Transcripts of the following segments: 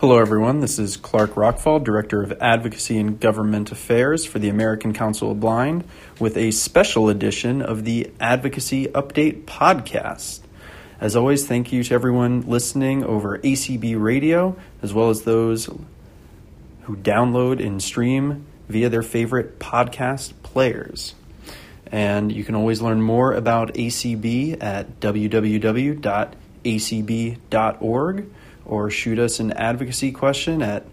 Hello, everyone. This is Clark Rachfal, Director of Advocacy and Government Affairs for the American Council of Blind, with a special edition of the Advocacy Update podcast. As always, thank you to everyone listening over ACB radio, as well as those who download and stream via their favorite podcast players. And you can always learn more about ACB at www.acb.org or shoot us an advocacy question at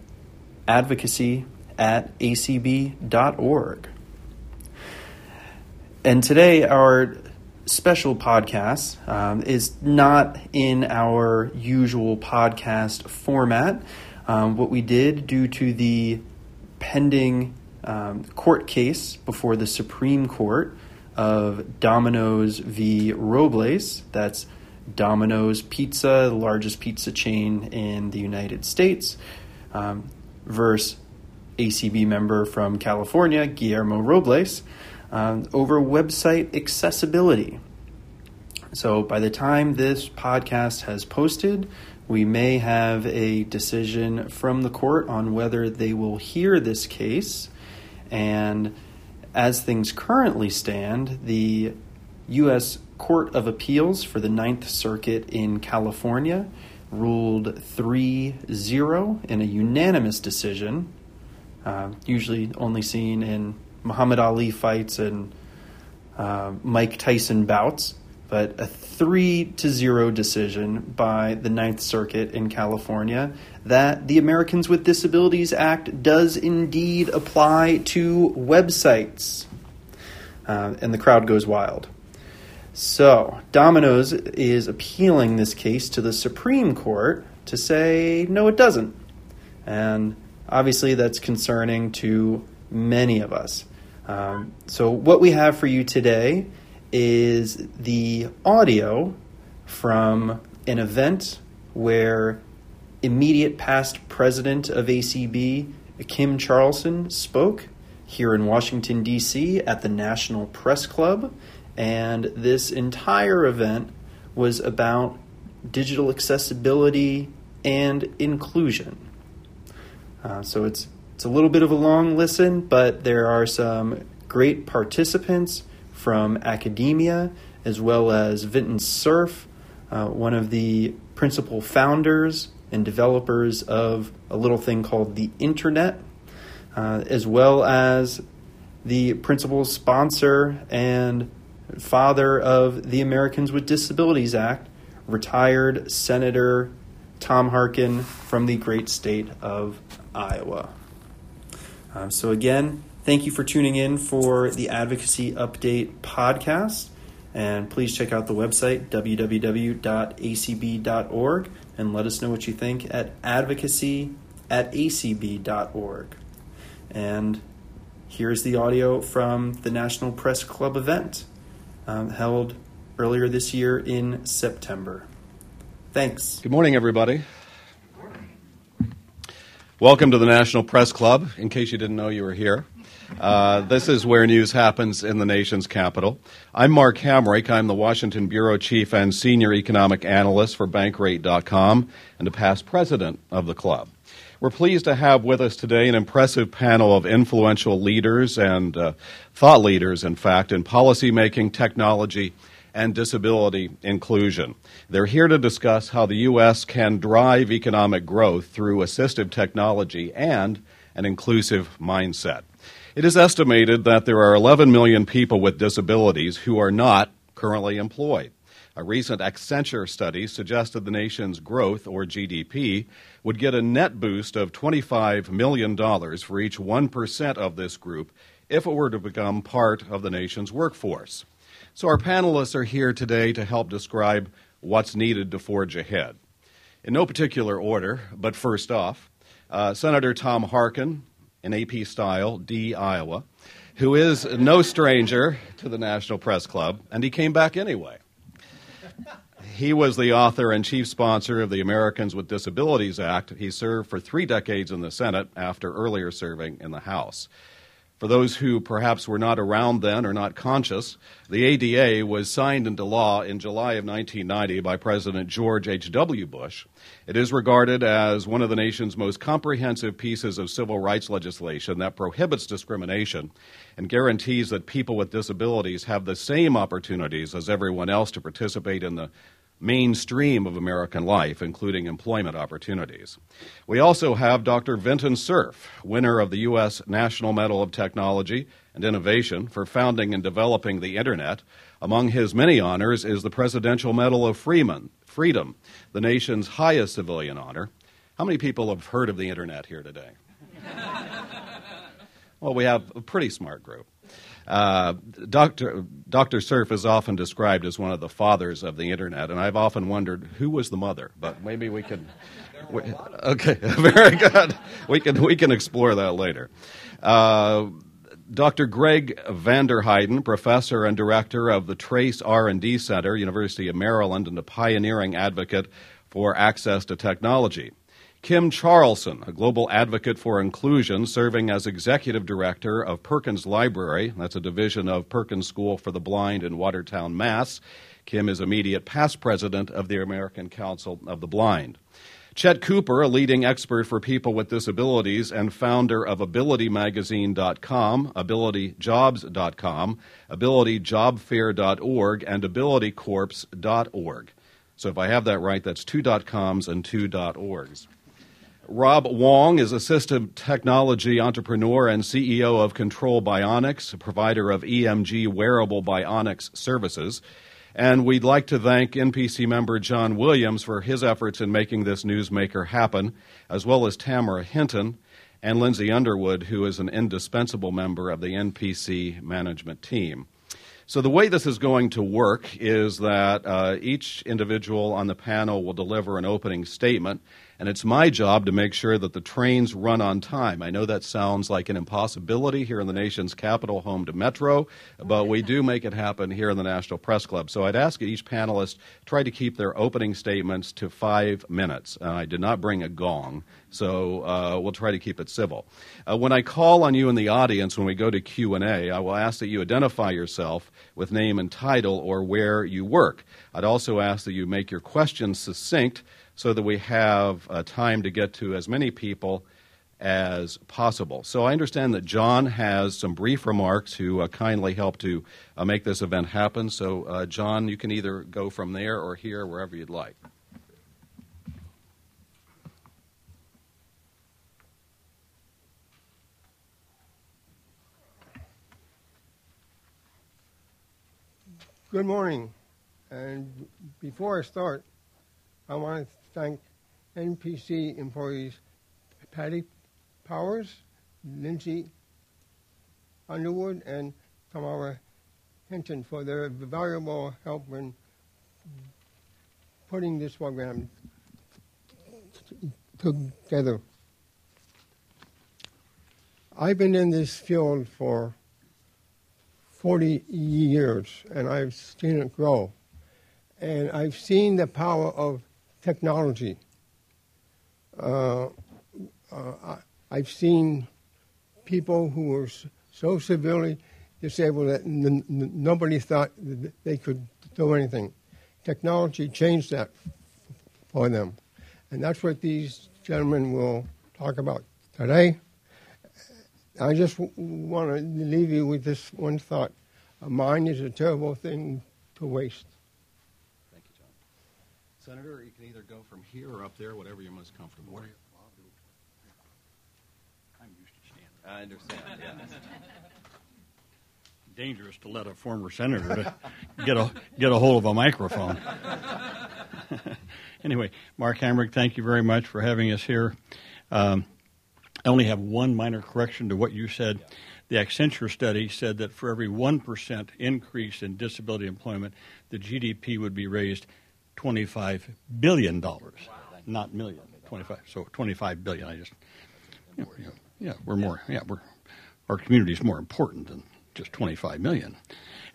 advocacy at acb.org. And today, our special podcast um, is not in our usual podcast format. Um, what we did, due to the pending um, court case before the Supreme Court of Domino's v. Robles, that's Domino's Pizza, the largest pizza chain in the United States, um, versus ACB member from California, Guillermo Robles, um, over website accessibility. So by the time this podcast has posted, we may have a decision from the court on whether they will hear this case. And as things currently stand, the U.S. Court of Appeals for the Ninth Circuit in California ruled 3 0 in a unanimous decision, uh, usually only seen in Muhammad Ali fights and uh, Mike Tyson bouts, but a 3 to 0 decision by the Ninth Circuit in California that the Americans with Disabilities Act does indeed apply to websites. Uh, and the crowd goes wild. So, Domino's is appealing this case to the Supreme Court to say, no, it doesn't. And obviously, that's concerning to many of us. Um, so, what we have for you today is the audio from an event where immediate past president of ACB, Kim Charlson, spoke here in Washington, D.C., at the National Press Club and this entire event was about digital accessibility and inclusion. Uh, so it's it's a little bit of a long listen, but there are some great participants from academia as well as Vinton Cerf, uh, one of the principal founders and developers of a little thing called the Internet, uh, as well as the principal sponsor and father of the Americans with Disabilities Act, retired Senator Tom Harkin from the great state of Iowa. Um, so, again, thank you for tuning in for the Advocacy Update podcast. And please check out the website, www.acb.org, and let us know what you think at advocacy at acb.org. And here's the audio from the National Press Club event um, held earlier this year in September. Thanks. Good morning, everybody. Welcome to the National Press Club, in case you didn't know you were here. Uh, this is where news happens in the nation's capital. I'm Mark Hamrick. I'm the Washington Bureau Chief and Senior Economic Analyst for Bankrate.com and a past president of the club. We're pleased to have with us today an impressive panel of influential leaders and uh, thought leaders, in fact, in policymaking, technology, and disability inclusion. They're here to discuss how the U.S. can drive economic growth through assistive technology and an inclusive mindset. It is estimated that there are 11 million people with disabilities who are not currently employed. A recent Accenture study suggested the nation's growth, or GDP, would get a net boost of $25 million for each 1% of this group if it were to become part of the nation's workforce. So, our panelists are here today to help describe what's needed to forge ahead. In no particular order, but first off, uh, Senator Tom Harkin, in AP style, D. Iowa, who is no stranger to the National Press Club, and he came back anyway. He was the author and chief sponsor of the Americans with Disabilities Act. He served for three decades in the Senate after earlier serving in the House. For those who perhaps were not around then or not conscious, the ADA was signed into law in July of 1990 by President George H.W. Bush. It is regarded as one of the nation's most comprehensive pieces of civil rights legislation that prohibits discrimination and guarantees that people with disabilities have the same opportunities as everyone else to participate in the mainstream of American life, including employment opportunities. We also have Dr. Vinton Cerf, winner of the U.S. National Medal of Technology and Innovation for founding and developing the Internet. Among his many honors is the Presidential Medal of Freeman, Freedom, the nation's highest civilian honor. How many people have heard of the Internet here today? well, we have a pretty smart group. Uh, Dr. Dr. Cerf is often described as one of the fathers of the internet, and I've often wondered who was the mother. But maybe we can. Okay, very good. We can we can explore that later. Uh, Dr. Greg Vanderheiden, professor and director of the Trace R&D Center, University of Maryland, and a pioneering advocate for access to technology. Kim Charlson, a global advocate for inclusion, serving as executive director of Perkins Library. That's a division of Perkins School for the Blind in Watertown, Mass. Kim is immediate past president of the American Council of the Blind. Chet Cooper, a leading expert for people with disabilities and founder of AbilityMagazine.com, AbilityJobs.com, AbilityJobFair.org, and AbilityCorps.org. So if I have that right, that's two .coms and two .orgs. Rob Wong is assistive technology entrepreneur and CEO of Control Bionics, a provider of EMG wearable bionics services. And we'd like to thank NPC member John Williams for his efforts in making this newsmaker happen, as well as Tamara Hinton and Lindsay Underwood, who is an indispensable member of the NPC management team. So, the way this is going to work is that uh, each individual on the panel will deliver an opening statement, and it's my job to make sure that the trains run on time. I know that sounds like an impossibility here in the nation's capital, home to Metro, but we do make it happen here in the National Press Club. So I'd ask each panelist try to keep their opening statements to five minutes. Uh, I did not bring a gong, so uh, we'll try to keep it civil. Uh, when I call on you in the audience when we go to Q&A, I will ask that you identify yourself with name and title or where you work. I'd also ask that you make your questions succinct so that we have uh, time to get to as many people as possible. So I understand that John has some brief remarks who uh, kindly helped to uh, make this event happen. So, uh, John, you can either go from there or here, wherever you'd like. Good morning. And before I start, I want to thank NPC employees Patty Powers, Lindsay Underwood, and Tamara Hinton for their valuable help in putting this program together. I've been in this field for 40 years, and I've seen it grow. And I've seen the power of technology. Uh, uh, I've seen people who were so severely disabled that n- n- nobody thought they could do anything. Technology changed that for them. And that's what these gentlemen will talk about today. I just w- want to leave you with this one thought. A mind is a terrible thing to waste. Senator, you can either go from here or up there, whatever you're most comfortable with. I'm used to standing. I understand, yes. Dangerous to let a former senator get a get a hold of a microphone. anyway, Mark Hamrick, thank you very much for having us here. Um, I only have one minor correction to what you said. The Accenture study said that for every 1% increase in disability employment, the GDP would be raised $25 billion, not million, 25. So 25 billion. I just, you know, you know, yeah, we're more, yeah, we're, our community is more important than just 25 million.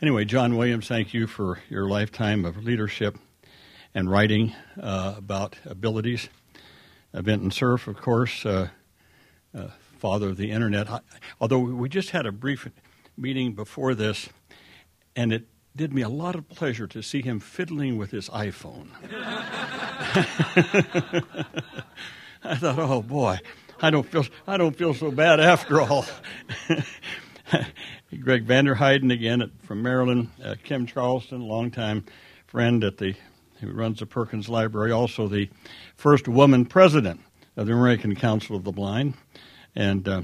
Anyway, John Williams, thank you for your lifetime of leadership and writing uh, about abilities. Uh, Vinton Cerf, of course, uh, uh father of the internet. I, although we just had a brief meeting before this, and it did me a lot of pleasure to see him fiddling with his iPhone. I thought, oh boy, I don't feel I don't feel so bad after all. Greg Vanderheiden again at, from Maryland, uh, Kim Charleston, longtime friend at the who runs the Perkins Library, also the first woman president of the American Council of the Blind, and uh,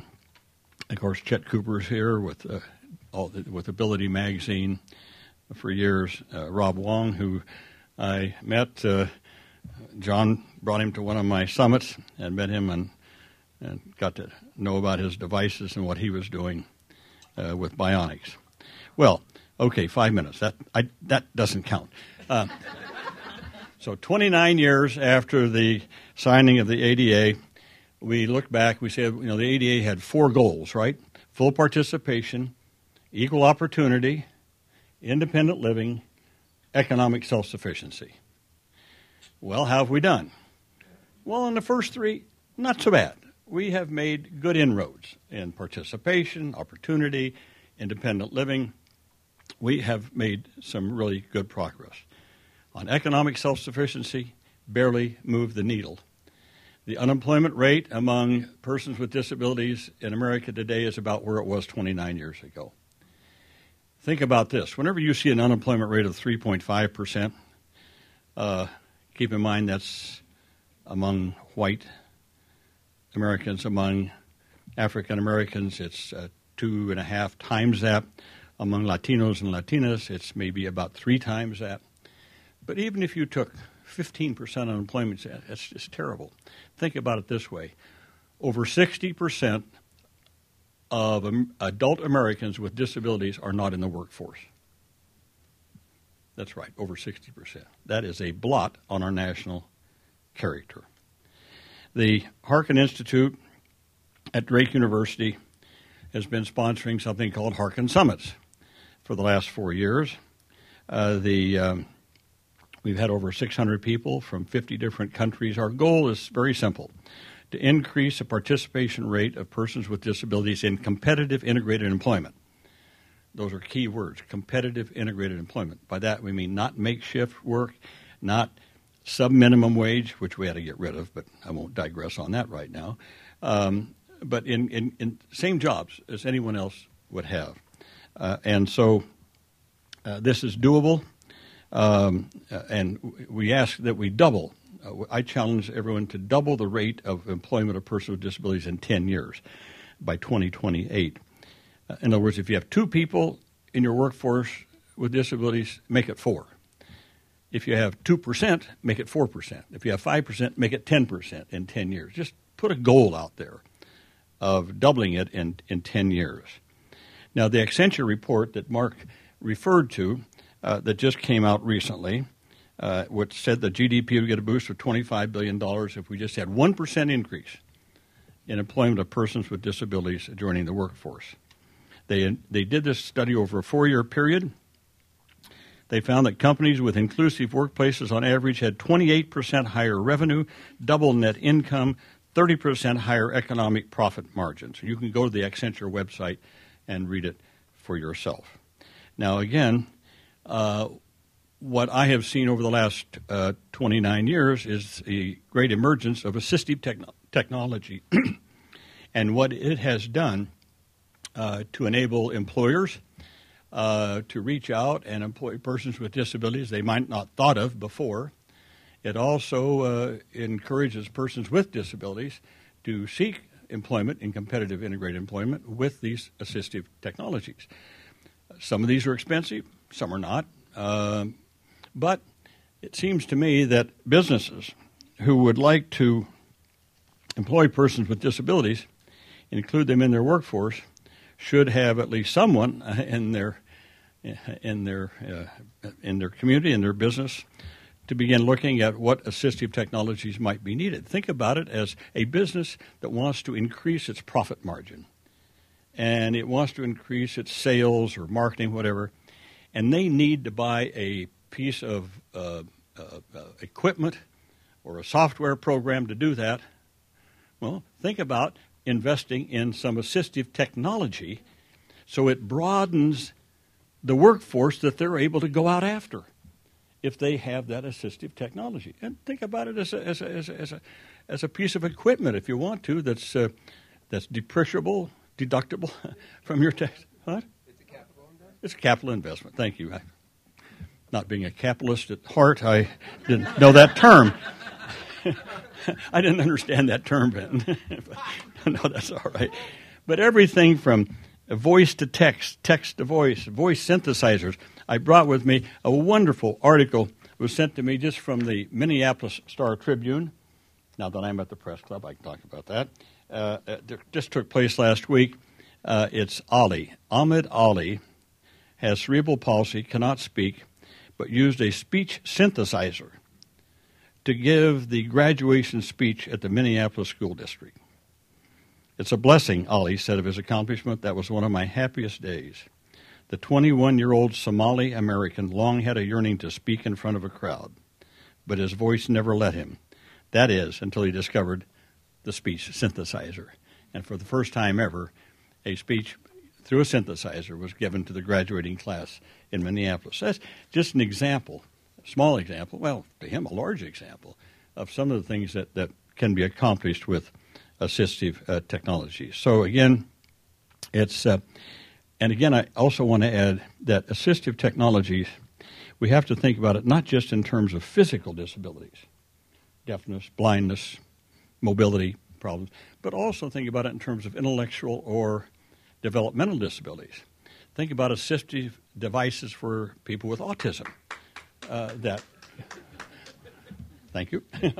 of course Chet Cooper is here with uh, all the, with Ability Magazine for years. Uh, Rob Wong, who I met, uh, John brought him to one of my summits and met him and and got to know about his devices and what he was doing uh, with bionics. Well, okay, five minutes. That I, that doesn't count. Uh, so 29 years after the signing of the ADA, we look back. We said, you know, the ADA had four goals, right? Full participation, equal opportunity, independent living, economic self-sufficiency. Well, how have we done? Well, in the first three, not so bad we have made good inroads in participation, opportunity, independent living. We have made some really good progress. On economic self sufficiency, barely moved the needle. The unemployment rate among persons with disabilities in America today is about where it was 29 years ago. Think about this. Whenever you see an unemployment rate of 3.5%, uh, keep in mind that's among white Americans among African Americans, it's uh, two and a half times that. Among Latinos and Latinas, it's maybe about three times that. But even if you took 15% unemployment, that's just terrible. Think about it this way over 60% of adult Americans with disabilities are not in the workforce. That's right, over 60%. That is a blot on our national character. The Harkin Institute at Drake University has been sponsoring something called Harkin Summits for the last four years. Uh, the um, we've had over 600 people from 50 different countries. Our goal is very simple: to increase the participation rate of persons with disabilities in competitive integrated employment. Those are key words: competitive integrated employment. By that we mean not makeshift work, not sub minimum wage, which we had to get rid of, but I won't digress on that right now. Um, but in, in, in, same jobs as anyone else would have. Uh, and so uh, this is doable. Um, uh, and we ask that we double. Uh, I challenge everyone to double the rate of employment of persons with disabilities in 10 years by 2028. Uh, in other words, if you have two people in your workforce with disabilities, make it four. If you have 2%, make it 4%. If you have 5%, make it 10% in 10 years. Just put a goal out there of doubling it in, in 10 years. Now, the Accenture report that Mark referred to uh, that just came out recently, uh, which said the GDP would get a boost of $25 billion if we just had 1% increase in employment of persons with disabilities joining the workforce. They, they did this study over a four year period. They found that companies with inclusive workplaces on average had 28% higher revenue, double net income, 30% higher economic profit margins. You can go to the Accenture website and read it for yourself. Now, again, uh, what I have seen over the last uh, 29 years is the great emergence of assistive techno- technology and what it has done uh, to enable employers uh, to reach out and employ persons with disabilities they might not thought of before. It also uh, encourages persons with disabilities to seek employment in competitive integrated employment with these assistive technologies. Some of these are expensive, some are not. Uh, but it seems to me that businesses who would like to employ persons with disabilities, include them in their workforce, should have at least someone in their in their uh, in their community in their business to begin looking at what assistive technologies might be needed. Think about it as a business that wants to increase its profit margin and it wants to increase its sales or marketing, whatever, and they need to buy a piece of uh, uh, uh equipment or a software program to do that. Well, think about investing in some assistive technology so it broadens the workforce that they're able to go out after if they have that assistive technology. And think about it as a, as a, as a, as a, as a piece of equipment, if you want to, that's, uh, that's depreciable, deductible from your tax. What? It's a capital investment. It's a capital investment. Thank you. Not being a capitalist at heart, I didn't know that term. I didn't understand that term, Ben. no, that's all right. But everything from voice to text, text to voice, voice synthesizers. I brought with me a wonderful article was sent to me just from the Minneapolis Star Tribune. Now that I'm at the press club, I can talk about that. Uh, it just took place last week. Uh, it's Ali. Ahmed Ali has cerebral palsy, cannot speak, but used a speech synthesizer to give the graduation speech at the Minneapolis School District. It's a blessing, Ali said of his accomplishment. That was one of my happiest days. The 21 year old Somali American long had a yearning to speak in front of a crowd, but his voice never let him. That is, until he discovered the speech synthesizer. And for the first time ever, a speech through a synthesizer was given to the graduating class in Minneapolis. That's just an example, a small example, well, to him, a large example of some of the things that, that can be accomplished with assistive uh, technology. So, again, it's, uh, and again, I also want to add that assistive technologies, we have to think about it not just in terms of physical disabilities, deafness, blindness, mobility problems, but also think about it in terms of intellectual or developmental disabilities. Think about assistive devices for people with autism. Uh, that, thank you.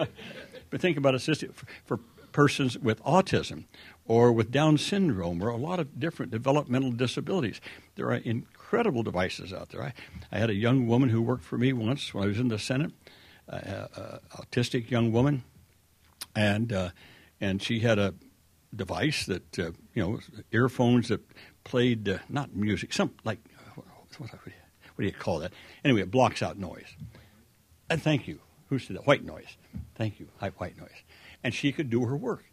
but think about assistive for, for persons with autism or with Down syndrome or a lot of different developmental disabilities. There are incredible devices out there. I, I had a young woman who worked for me once when I was in the Senate, uh, uh, autistic young woman, and uh, and she had a device that uh, you know earphones that played uh, not music, some like what, what, do you call that? Anyway, it blocks out noise. And thank you. Who said that? White noise. Thank you. White noise. And she could do her work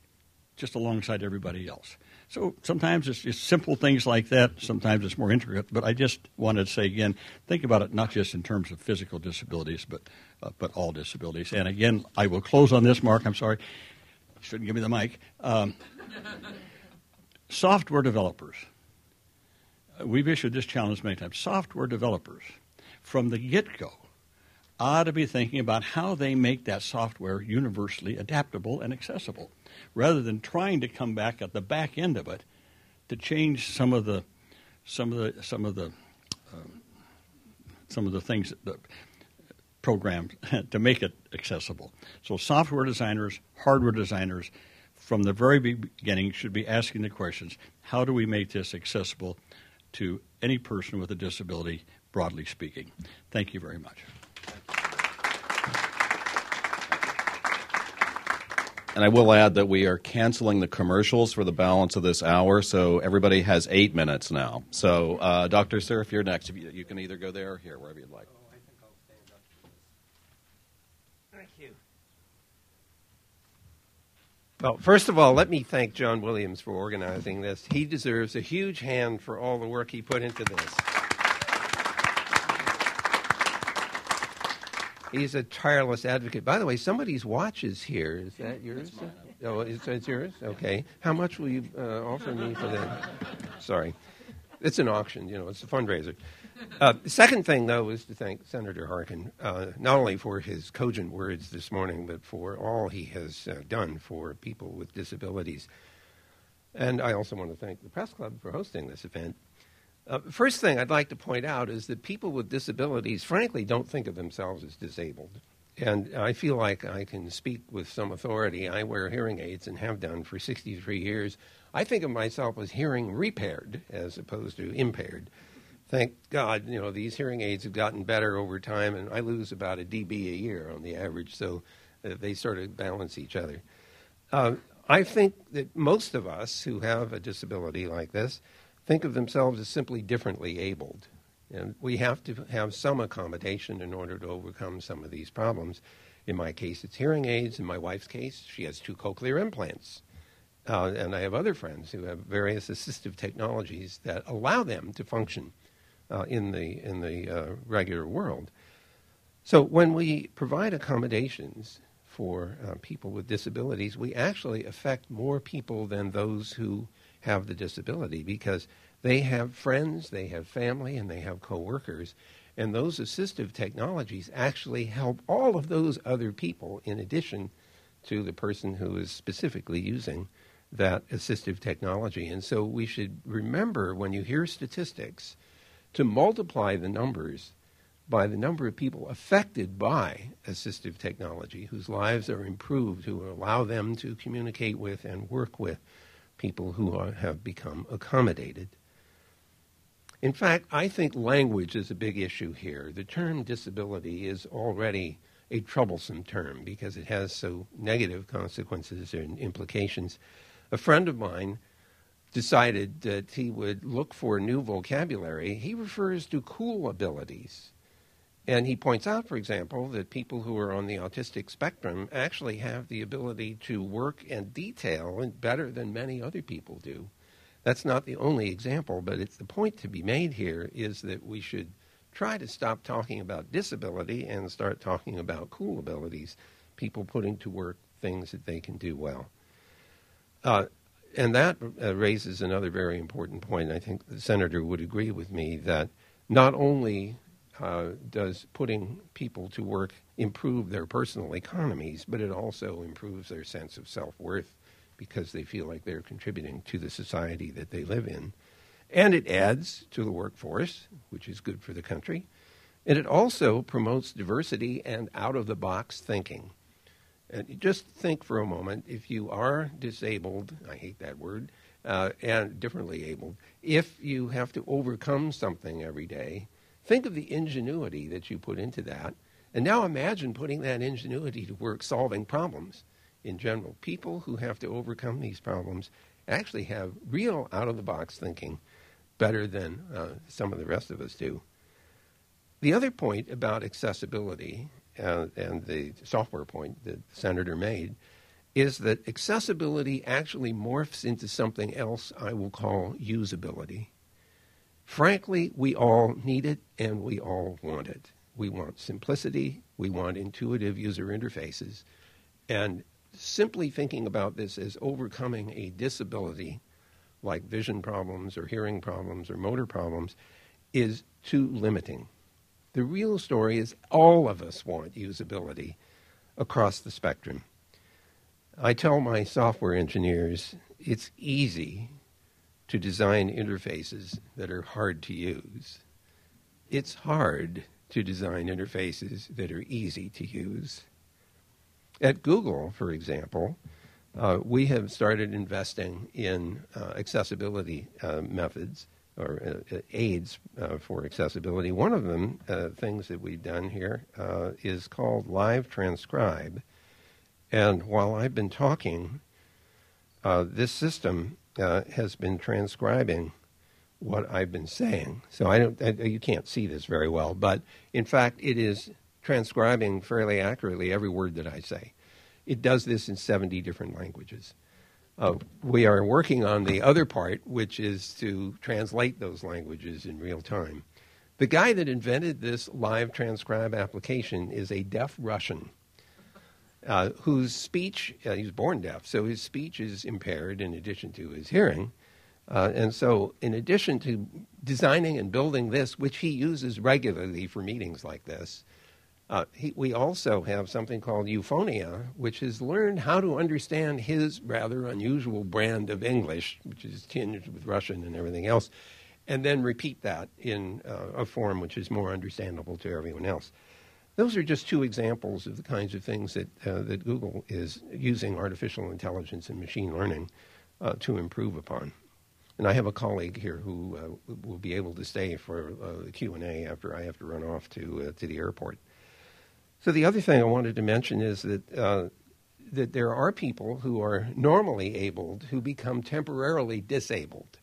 just alongside everybody else. So sometimes it's, it's, simple things like that. Sometimes it's more intricate. But I just wanted to say again, think about it not just in terms of physical disabilities, but uh, but all disabilities. And again, I will close on this, Mark. I'm sorry shouldn't give me the mic. Um, software developers. Uh, we've issued this challenge many times. Software developers, from the get go, ought to be thinking about how they make that software universally adaptable and accessible, rather than trying to come back at the back end of it to change some of the some of the some of the um, some of the things that, programs to make it accessible. So, software designers, hardware designers, from the very beginning, should be asking the questions how do we make this accessible to any person with a disability, broadly speaking? Thank you very much. And I will add that we are canceling the commercials for the balance of this hour, so everybody has eight minutes now. So, uh, Dr. Cerf, if you're next, you, you can either go there or here, wherever you'd like. Well, first of all, let me thank John Williams for organizing this. He deserves a huge hand for all the work he put into this. He's a tireless advocate. By the way, somebody's watch is here. Is that yours? Oh, it's, it's yours? Okay. How much will you uh, offer me for that? Sorry. It's an auction, you know, it's a fundraiser. Uh, the second thing, though, is to thank Senator Harkin, uh, not only for his cogent words this morning, but for all he has uh, done for people with disabilities. And I also want to thank the Press Club for hosting this event. Uh, first thing I'd like to point out is that people with disabilities, frankly, don't think of themselves as disabled. And I feel like I can speak with some authority. I wear hearing aids and have done for 63 years. I think of myself as hearing repaired as opposed to impaired thank God, you know, these hearing aids have gotten better over time, and I lose about a dB a year on the average, so uh, they sort of balance each other. Uh, I think that most of us who have a disability like this think of themselves as simply differently abled. And we have to have some accommodation in order to overcome some of these problems. In my case, it's hearing aids. In my wife's case, she has two cochlear implants. Uh, and I have other friends who have various assistive technologies that allow them to function uh, in the, in the uh, regular world. So when we provide accommodations for uh, people with disabilities, we actually affect more people than those who have the disability because they have friends, they have family, and they have coworkers. And those assistive technologies actually help all of those other people in addition to the person who is specifically using that assistive technology. And so we should remember when you hear statistics to multiply the numbers by the number of people affected by assistive technology whose lives are improved, who allow them to communicate with and work with people who are, have become accommodated. In fact, I think language is a big issue here. The term disability is already a troublesome term because it has so negative consequences and implications. A friend of mine decided that he would look for new vocabulary. He refers to cool abilities. And he points out, for example, that people who are on the autistic spectrum actually have the ability to work and detail better than many other people do. That's not the only example, but it's the point to be made here is that we should try to stop talking about disability and start talking about cool abilities, people putting to work things that they can do well. Uh, and that uh, raises another very important point. I think the senator would agree with me that not only uh, does putting people to work improve their personal economies, but it also improves their sense of self worth because they feel like they're contributing to the society that they live in. And it adds to the workforce, which is good for the country. And it also promotes diversity and out of the box thinking. And just think for a moment if you are disabled, I hate that word, uh, and differently abled, if you have to overcome something every day, think of the ingenuity that you put into that. And now imagine putting that ingenuity to work solving problems in general. People who have to overcome these problems actually have real out of the box thinking better than uh, some of the rest of us do. The other point about accessibility uh, and the software point that the senator made is that accessibility actually morphs into something else I will call usability. Frankly, we all need it and we all want it. We want simplicity, we want intuitive user interfaces, and simply thinking about this as overcoming a disability like vision problems or hearing problems or motor problems is too limiting. The real story is all of us want usability across the spectrum. I tell my software engineers it's easy to design interfaces that are hard to use. It's hard to design interfaces that are easy to use. At Google, for example, uh, we have started investing in uh, accessibility uh, methods or uh, uh, aids uh, for accessibility. One of them, uh, things that we've done here, uh, is called Live Transcribe. And while I've been talking, uh, this system has been transcribing what I've been saying. So I don't, I, you can't see this very well, but in fact, it is transcribing fairly accurately every word that I say. It does this in 70 different languages. Uh, we are working on the other part, which is to translate those languages in real time. The guy that invented this live transcribe application is a deaf Russian uh, whose speech, uh, he was born deaf, so his speech is impaired in addition to his hearing. Uh, and so, in addition to designing and building this, which he uses regularly for meetings like this, uh, he, we also have something called Euphonia, which has learned how to understand his rather unusual brand of English, which is tinged with Russian and everything else, and then repeat that in uh, a form which is more understandable to everyone else. Those are just two examples of the kinds of things that, uh, that Google is using artificial intelligence and machine learning uh, to improve upon. And I have a colleague here who uh, will be able to stay for uh, the Q&A after I have to run off to, to the airport. So the other thing I wanted to mention is that uh, that there are people who are normally abled who become temporarily disabled.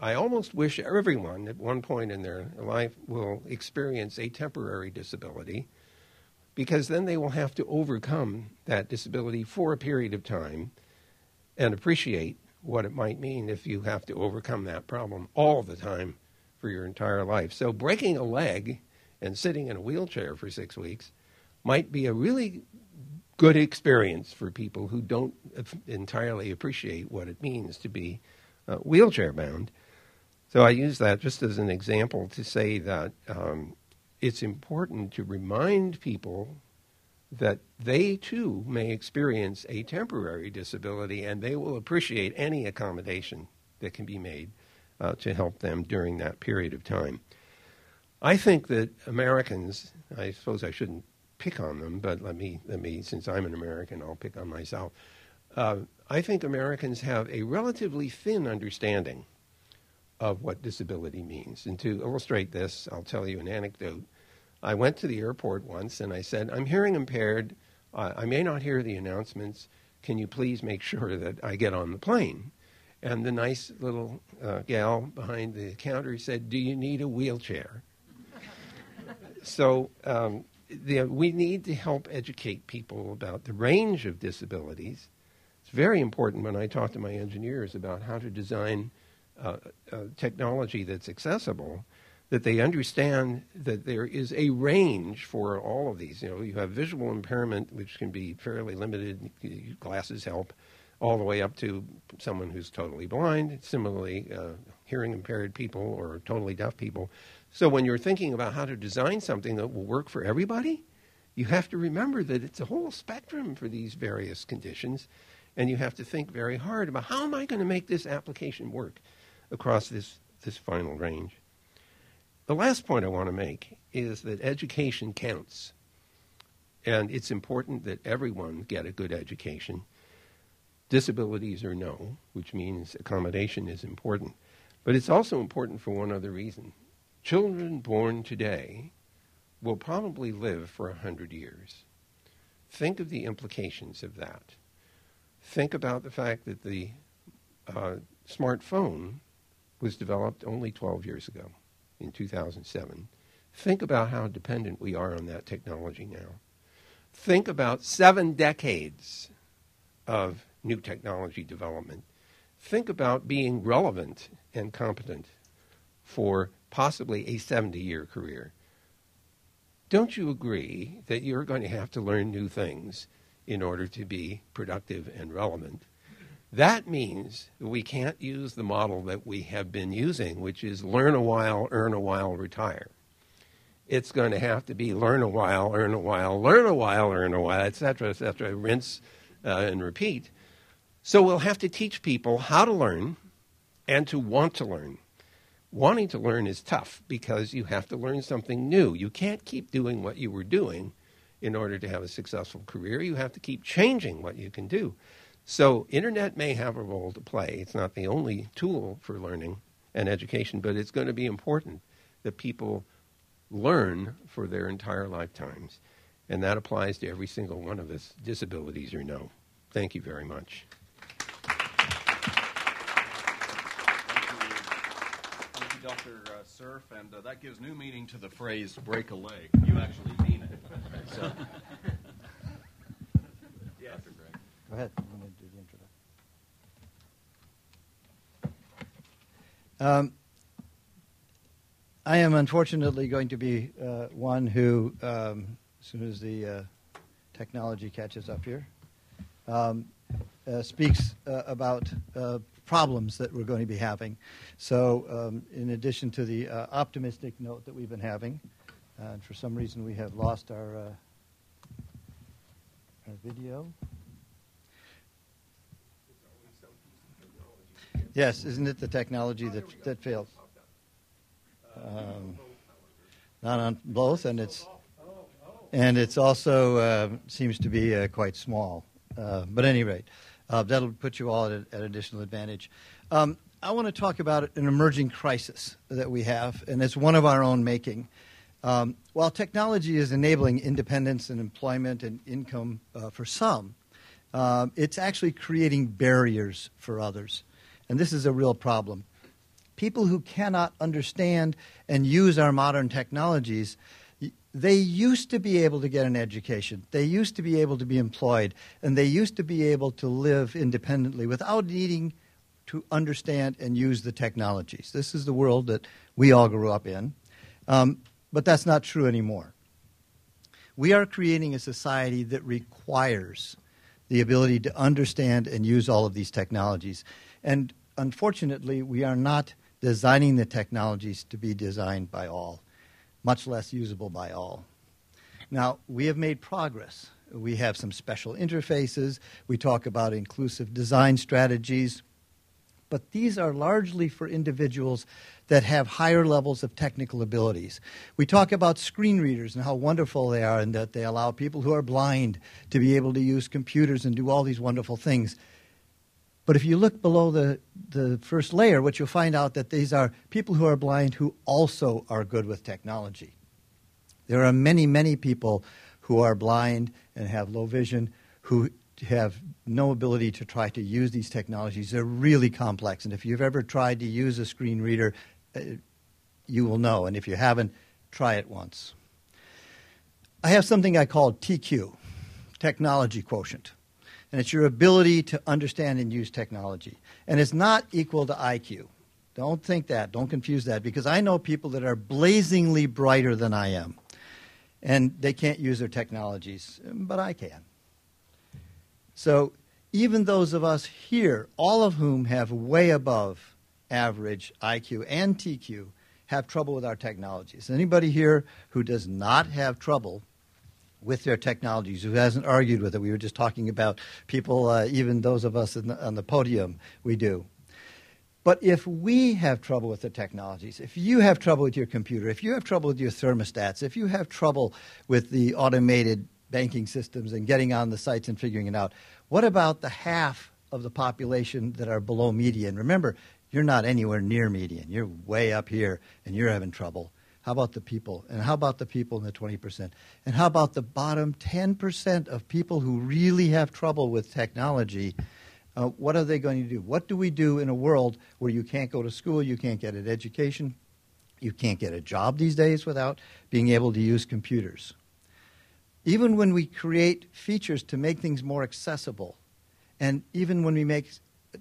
I almost wish everyone at one point in their life will experience a temporary disability because then they will have to overcome that disability for a period of time and appreciate what it might mean if you have to overcome that problem all the time for your entire life. So, breaking a leg and sitting in a wheelchair for six weeks might be a really good experience for people who don't entirely appreciate what it means to be uh, wheelchair bound. So I use that just as an example to say that um, it's important to remind people that they too may experience a temporary disability and they will appreciate any accommodation that can be made uh, to help them during that period of time. I think that Americans, I suppose I shouldn't pick on them, but let me, let me since I'm an American, I'll pick on myself. Uh, I think Americans have a relatively thin understanding of what disability means. And to illustrate this, I'll tell you an anecdote. I went to the airport once and I said, I'm hearing impaired. Uh, I may not hear the announcements. Can you please make sure that I get on the plane? And the nice little uh, gal behind the counter said, Do you need a wheelchair? so um, we need to help educate people about the range of disabilities. It's very important when I talk to my engineers about how to design uh, uh, technology that's accessible, that they understand that there is a range for all of these. You know, you have visual impairment, which can be fairly limited, glasses help, all the way up to someone who's totally blind. Similarly, uh, hearing impaired people or totally deaf people. So when you're thinking about how to design something that will work for everybody, you have to remember that it's a whole spectrum for these various conditions, and you have to think very hard about how am I going to make this application work across this, this final range. The last point I want to make is that education counts. And it's important that everyone get a good education. Disabilities or no, which means accommodation is important. But it's also important for one other reason. Children born today will probably live for a hundred years. Think of the implications of that. Think about the fact that the uh, smartphone was developed only 12 years ago, in 2007. Think about how dependent we are on that technology now. Think about seven decades of new technology development. Think about being relevant and competent for possibly a 70 year career. Don't you agree that you're going to have to learn new things in order to be productive and relevant? That means we can't use the model that we have been using, which is learn a while, earn a while, retire. It's going to have to be learn a while, earn a while, learn a while, earn a while, etc., etc., rinse uh, and repeat. So we'll have to teach people how to learn and to want to learn. Wanting to learn is tough because you have to learn something new. You can't keep doing what you were doing in order to have a successful career. You have to keep changing what you can do. So, internet may have a role to play. It's not the only tool for learning and education, but it's going to be important that people learn for their entire lifetimes. And that applies to every single one of us, disabilities or no. Thank you very much. Thank you, Dr. Uh, and uh, that gives new meaning to the phrase break a leg. You actually mean it. So. yeah. Go ahead. Um, I am unfortunately going to be uh, one who, um, as soon as the uh, technology catches up here, um, uh, speaks uh, about uh, problems that we're going to be having. So, um, in addition to the uh, optimistic note that we've been having, and for some reason we have lost our, our video. Yes, isn't it the technology that that fails? Um, not on both, and it's and it's also uh, seems to be uh, quite small. Uh, but at any rate, uh, that'll put you all at, additional advantage. Um, I want to talk about an emerging crisis that we have, and it's one of our own making. Um, while technology is enabling independence and employment and income uh, for some, uh, it's actually creating barriers for others. And this is a real problem. People who cannot understand and use our modern technologies they used to be able to get an education, they used to be able to be employed, and they used to be able to live independently without needing to understand and use the technologies. This is the world that we all grew up in, um, but that's not true anymore. We are creating a society that requires the ability to understand and use all of these technologies. And unfortunately, we are not designing the technologies to be designed by all much less usable by all. Now, we have made progress. We have some special interfaces. We talk about inclusive design strategies. But these are largely for individuals that have higher levels of technical abilities. We talk about screen readers and how wonderful they are, and that they allow people who are blind to be able to use computers and do all these wonderful things. But if you look below the, the first layer, what you'll find out that these are people who are blind who also are good with technology. There are many, many people who are blind and have low vision who have no ability to try to use these technologies. They're really complex. And if you've ever tried to use a screen reader, uh, you will know. And if you haven't, try it once. I have something I call TQ, technology quotient and it's your ability to understand and use technology. And it's not equal to IQ. Don't think that. Don't confuse that because I know people that are blazingly brighter than I am. And they can't use their technologies, but I can. So even those of us here, all of whom have way above average IQ and TQ, have trouble with our technologies. Anybody here who does not have trouble with their technologies, who hasn't argued with it. We were just talking about people, uh, even those of us the, on the podium, we do. But if we have trouble with the technologies, if you have trouble with your computer, if you have trouble with your thermostats, if you have trouble with the automated banking systems and getting on the sites and figuring it out, what about the half of the population that are below median? Remember, you're not anywhere near median. You're way up here and you're having trouble. How about the people? And how about the people in the 20%? And how about the bottom 10% of people who really have trouble with technology? Uh, what are they going to do? What do we do in a world where you can't go to school, you can't get an education, you can't get a job these days without being able to use computers? Even when we create features to make things more accessible, and even when we make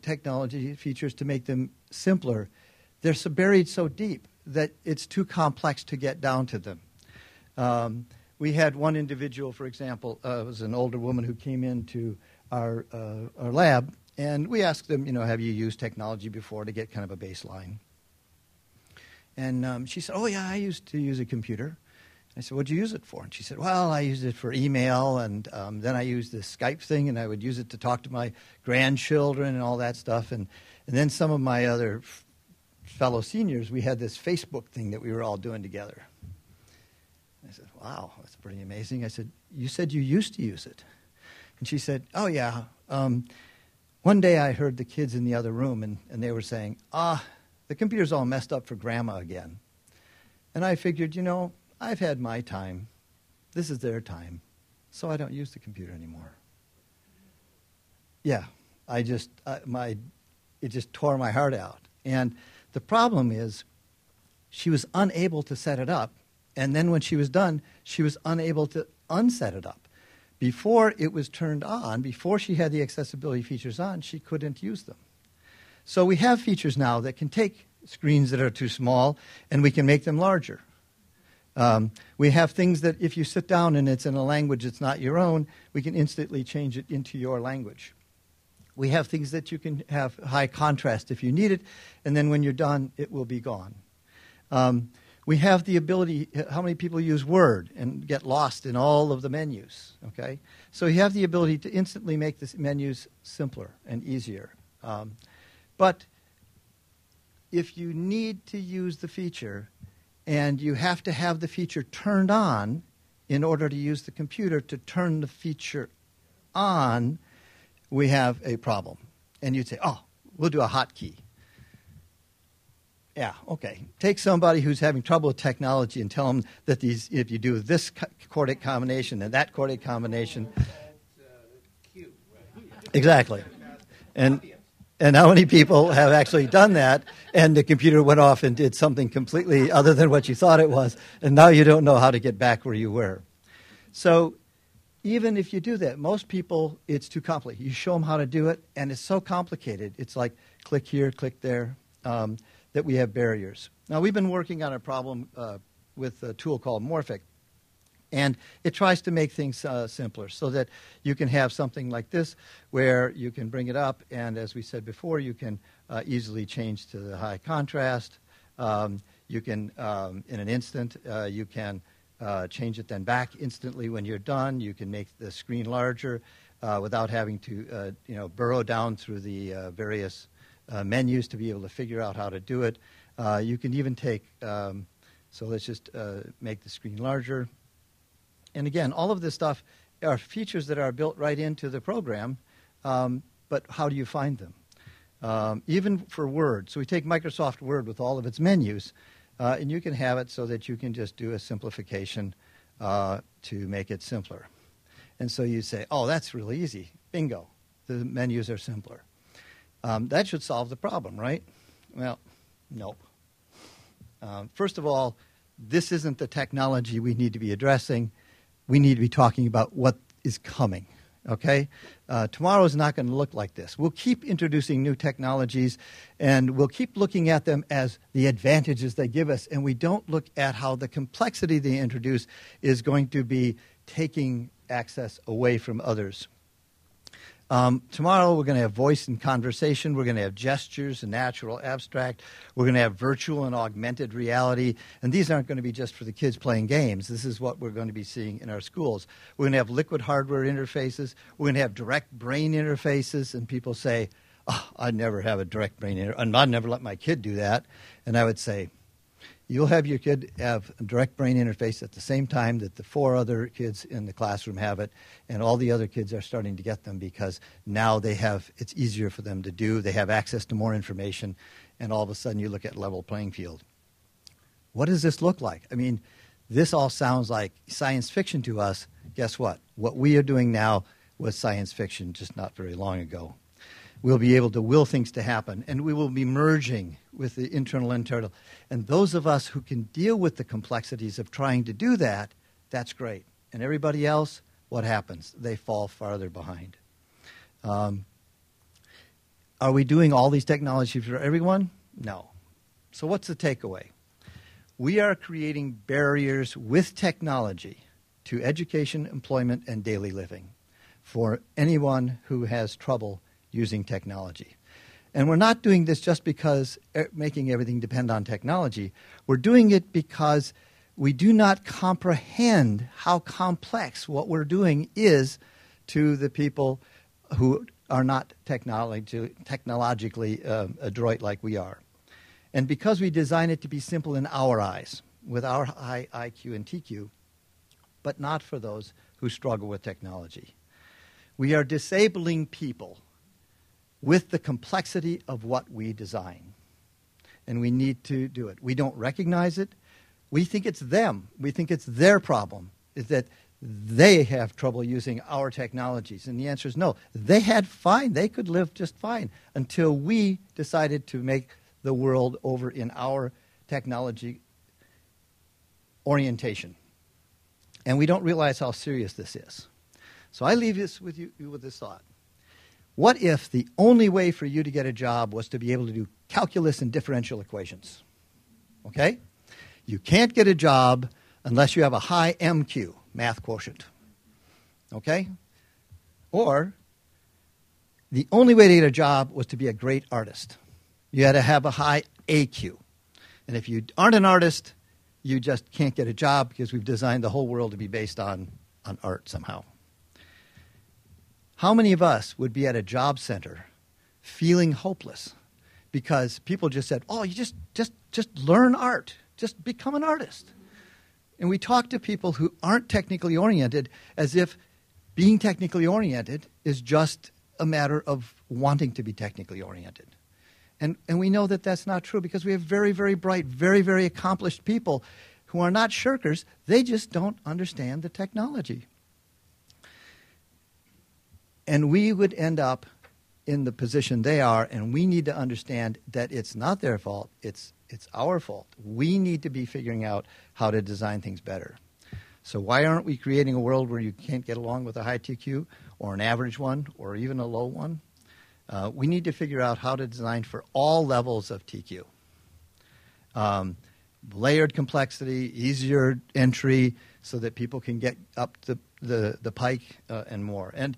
technology features to make them simpler, they're buried so deep that it's too complex to get down to them. Um, we had one individual, for example, uh, was an older woman who came into our, uh, our lab, and we asked them, you know, have you used technology before to get kind of a baseline? And um, she said, oh, yeah, I used to use a computer. I said, what'd you use it for? And she said, well, I used it for email, and um, then I used this Skype thing, and I would use it to talk to my grandchildren and all that stuff. And, and then some of my other fellow seniors, we had this Facebook thing that we were all doing together. I said, Wow, that's pretty amazing. I said, You said you used to use it. And she said, Oh, yeah. Um, one day I heard the kids in the other room, and, and they were saying, Ah, the computer's all messed up for grandma again. And I figured, you know, I've had my time. This is their time. So I don't use the computer anymore. Yeah, I just, uh, my, it just tore my heart out. And the problem is she was unable to set it up, and then when she was done, she was unable to unset it up. Before it was turned on, before she had the accessibility features on, she couldn't use them. So we have features now that can take screens that are too small and we can make them larger. Um, we have things that if you sit down and it's in a language that's not your own, we can instantly change it into your language. We have things that you can have high contrast if you need it, and then when you're done, it will be gone. Um, we have the ability, how many people use Word and get lost in all of the menus, okay? So you have the ability to instantly make the menus simpler and easier. Um, but if you need to use the feature and you have to have the feature turned on in order to use the computer to turn the feature on, we have a problem. And you'd say, oh, we'll do a hotkey. Yeah, okay. Take somebody who's having trouble with technology and tell them that these, if you do this chordic combination and that chordic combination. Exactly. And, And how many people have actually done that and the computer went off and did something completely other than what you thought it was, and now you don't know how to get back where you were? So, even if you do that, most people, it's too complicated. You show them how to do it, and it's so complicated. It's like click here, click there, um, that we have barriers. Now, we've been working on a problem uh, with a tool called Morphic, and it tries to make things uh, simpler so that you can have something like this where you can bring it up, and as we said before, you can uh, easily change to the high contrast. Um, you can, um, in an instant, uh, you can uh, change it then back instantly when you're done. You can make the screen larger uh, without having to, uh, you know, burrow down through the various menus to be able to figure out how to do it. you can even take, um, so let's just make the screen larger. And again, all of this stuff are features that are built right into the program, um, but how do you find them? Um, even for Word. So we take Microsoft Word with all of its menus, uh, and you can have it so that you can just do a simplification uh, to make it simpler. And so you say, oh, that's really easy. Bingo. The menus are simpler. Um, that should solve the problem, right? Well, nope. Um, first of all, this isn't the technology we need to be addressing we need to be talking about what is coming. Okay? Uh, tomorrow is not going to look like this. We'll keep introducing new technologies and we'll keep looking at them as the advantages they give us, and we don't look at how the complexity they introduce is going to be taking access away from others. Um, tomorrow we're going to have voice and conversation. We're going to have gestures and natural abstract. We're going to have virtual and augmented reality. And these aren't going to be just for the kids playing games. This is what we're going to be seeing in our schools. We're going to have liquid hardware interfaces. We're going to have direct brain interfaces. And people say, oh, I'd never have a direct brain interface. I'd never let my kid do that. And I would say, you'll have your kid have a direct brain interface at the same time that the four other kids in the classroom have it, and all the other kids are starting to get them because now they have it's easier for them to do. They have access to more information, and all of a sudden you look at level playing field. What does this look like? I mean, this all sounds like science fiction to us. Guess what? What we are doing now was science fiction just not very long ago we'll be able to will things to happen, and we will be merging with the internal and internal. And those of us who can deal with the complexities of trying to do that, that's great. And everybody else, what happens? They fall farther behind. Um, are we doing all these technologies for everyone? No. So, what's the takeaway? We are creating barriers with technology to education, employment, and daily living for anyone who has trouble using technology. And we're not doing this just because making everything depend on technology. We're doing it because we do not comprehend how complex what we're doing is to the people who are not technology, technologically uh, adroit like we are. And because we design it to be simple in our eyes, with our high IQ and TQ, but not for those who struggle with technology. We are disabling people with the complexity of what we design. And we need to do it. We don't recognize it. We think it's them. We think it's their problem, is that they have trouble using our technologies. And the answer is no. They had fine. They could live just fine until we decided to make the world over in our technology orientation. And we don't realize how serious this is. So I leave this with you with this thought. What if the only way for you to get a job was to be able to do calculus and differential equations? Okay? You can't get a job unless you have a high MQ, math quotient. Okay? Or the only way to get a job was to be a great artist. You had to have a high AQ. And if you aren't an artist, you just can't get a job because we've designed the whole world to be based on, on art somehow. How many of us would be at a job center feeling hopeless because people just said, "Oh, you just just just learn art. Just become an artist." And we talk to people who aren't technically oriented as if being technically oriented is just a matter of wanting to be technically oriented. And, and we know that that's not true because we have very, very bright, very, very accomplished people who are not shirkers. They just don't understand the technology. And we would end up in the position they are, and we need to understand that it's not their fault. It's it's our fault. We need to be figuring out how to design things better. So why aren't we creating a world where you can't get along with a high TQ or an average one or even a low one? Uh, we need to figure out how to design for all levels of TQ. Um, layered complexity, easier entry, so that people can get up the the, the pike uh, and more. And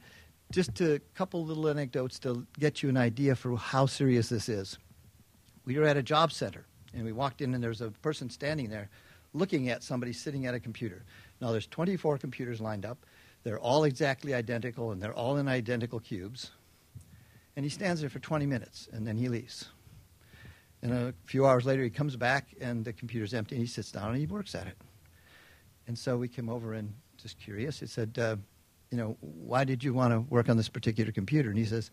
just a couple little anecdotes to get you an idea for how serious this is. We were at a job center, and we walked in, and there's a person standing there looking at somebody sitting at a computer. Now, there's 24 computers lined up. They're all exactly identical, and they're all in identical cubes. And he stands there for 20 minutes, and then he leaves. And a few hours later, he comes back, and the computer's empty, and he sits down and he works at it. And so we came over and just curious. He said, uh, you know, why did you want to work on this particular computer? And he says,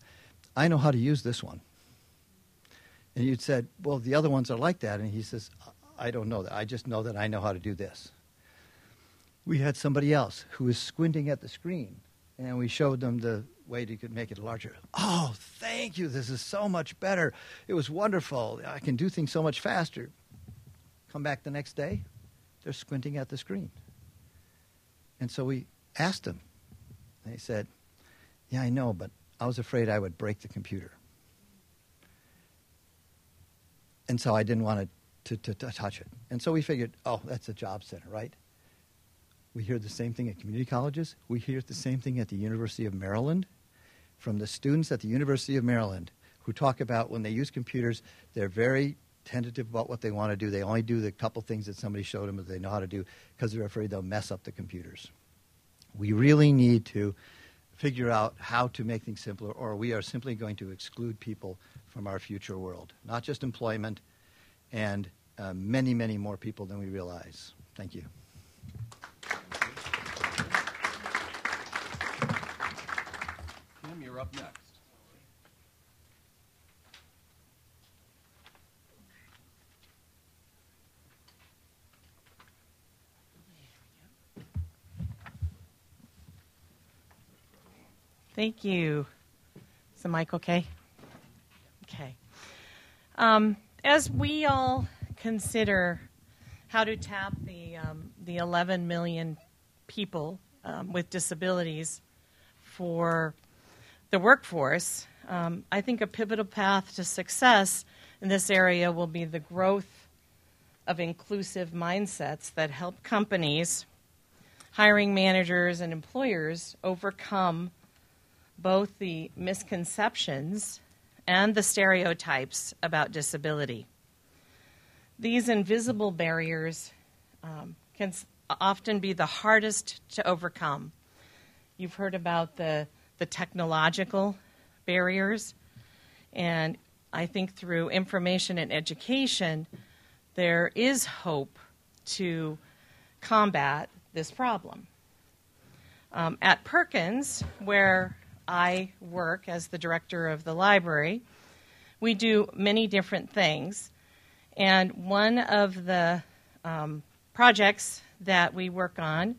I know how to use this one. And you'd said, well, the other ones are like that. And he says, I don't know that. I just know that I know how to do this. We had somebody else who was squinting at the screen, and we showed them the way could make it larger. Oh, thank you. This is so much better. It was wonderful. I can do things so much faster. Come back the next day, they're squinting at the screen. And so we asked them, he said, Yeah, I know, but I was afraid I would break the computer. And so I didn't want to, to, to, touch it. And so we figured, oh, that's a job center, right? We hear the same thing at community colleges. We hear the same thing at the University of Maryland from the students at the University of Maryland who talk about when they use computers, they're very tentative about what they want to do. They only do the couple things that somebody showed them that they know how to do because they're afraid they'll mess up the computers. We really need to figure out how to make things simpler, or we are simply going to exclude people from our future world. Not just employment, and uh, many, many more people than we realize. Thank you. Kim, you're up next. Thank you. Is the mic okay? Okay. Um, as we all consider how to tap the, um, the 11 million people um, with disabilities for the workforce, um, I think a pivotal path to success in this area will be the growth of inclusive mindsets that help companies, hiring managers, and employers overcome both the misconceptions and the stereotypes about disability. These invisible barriers um, can often be the hardest to overcome. You've heard about the, the technological barriers, and I think through information and education, there is hope to combat this problem. Um, at Perkins, where I work as the director of the library, we do many different things. And one of the um, projects that we work on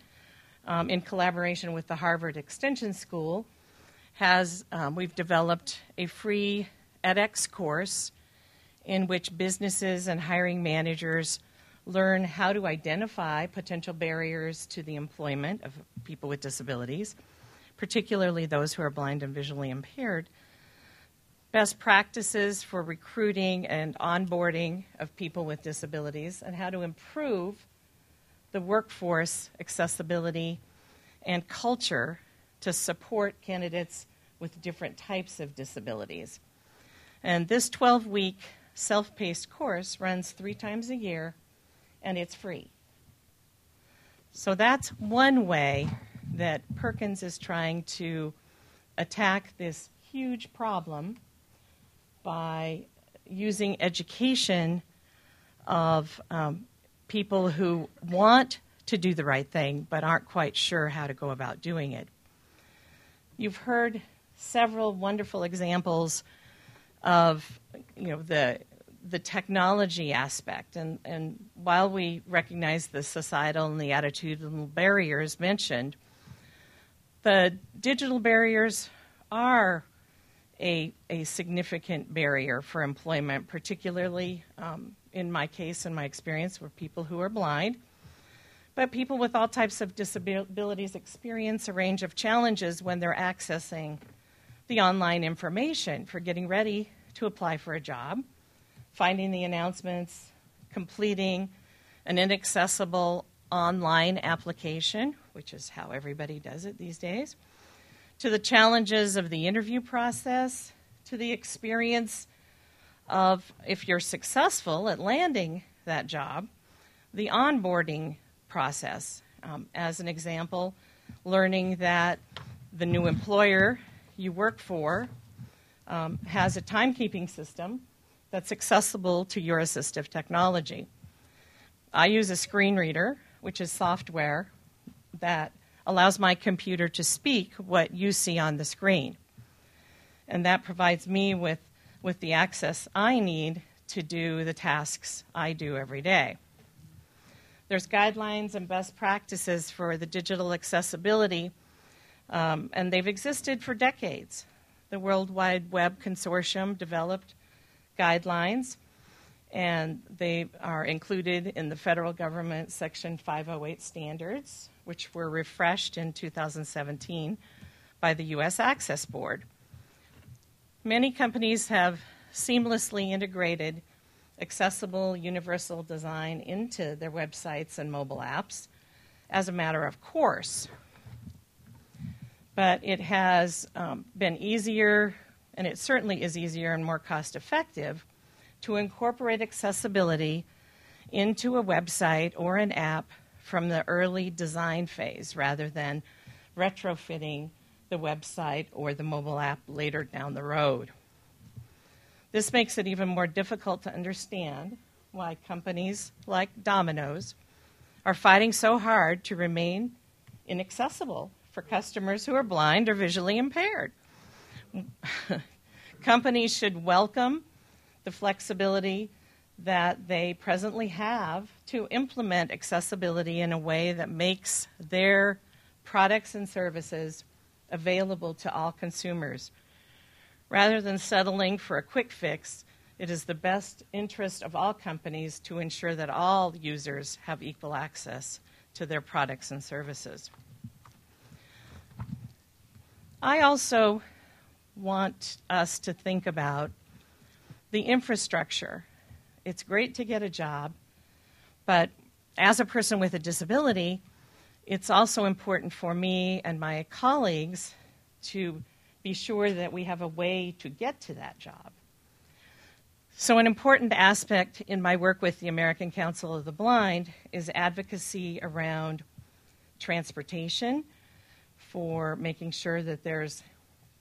um, in collaboration with the Harvard Extension School has um, we've developed a free edX course in which businesses and hiring managers learn how to identify potential barriers to the employment of people with disabilities particularly those who are blind and visually impaired. Best practices for recruiting and onboarding of people with disabilities, and how to improve the workforce accessibility and culture to support candidates with different types of disabilities. And this 12 week self paced course runs three times a year and it's free. So that's one way that Perkins is trying to attack this huge problem by using education of um, people who want to do the right thing but aren't quite sure how to go about doing it. You've heard several wonderful examples of you know the the technology aspect and, and while we recognize the societal and the attitudinal barriers mentioned, the digital barriers are a, a significant barrier for employment, particularly um, in my case and my experience with people who are blind. But people with all types of disabilities experience a range of challenges when they're accessing the online information for getting ready to apply for a job, finding the announcements, completing an inaccessible online application, which is how everybody does it these days, to the challenges of the interview process, to the experience of, if you're successful at landing that job, the onboarding process. Um, as an example, learning that the new employer you work for um, has a timekeeping system that's accessible to your assistive technology. I use a screen reader, which is software that allows my computer to speak what you see on the screen. And that provides me with, with the access I need to do the tasks I do every day. There's guidelines and best practices for the digital accessibility, um, and they've existed for decades. The World Wide Web Consortium developed guidelines, and they are included in the federal government Section 508 standards, which were refreshed in 2017 by the U.S. Access Board. Many companies have seamlessly integrated accessible universal design into their websites and mobile apps as a matter of course. But it has um, been easier, and it certainly is easier and more cost effective, to incorporate accessibility into a website or an app from the early design phase rather than retrofitting the website or the mobile app later down the road. This makes it even more difficult to understand why companies like Domino's are fighting so hard to remain inaccessible for customers who are blind or visually impaired. companies should welcome the flexibility that they presently have to implement accessibility in a way that makes their products and services available to all consumers. Rather than settling for a quick fix, it is the best interest of all companies to ensure that all users have equal access to their products and services. I also want us to think about the infrastructure it's great to get a job, but as a person with a disability, it's also important for me and my colleagues to be sure that we have a way to get to that job. So, an important aspect in my work with the American Council of the Blind is advocacy around transportation for making sure that there's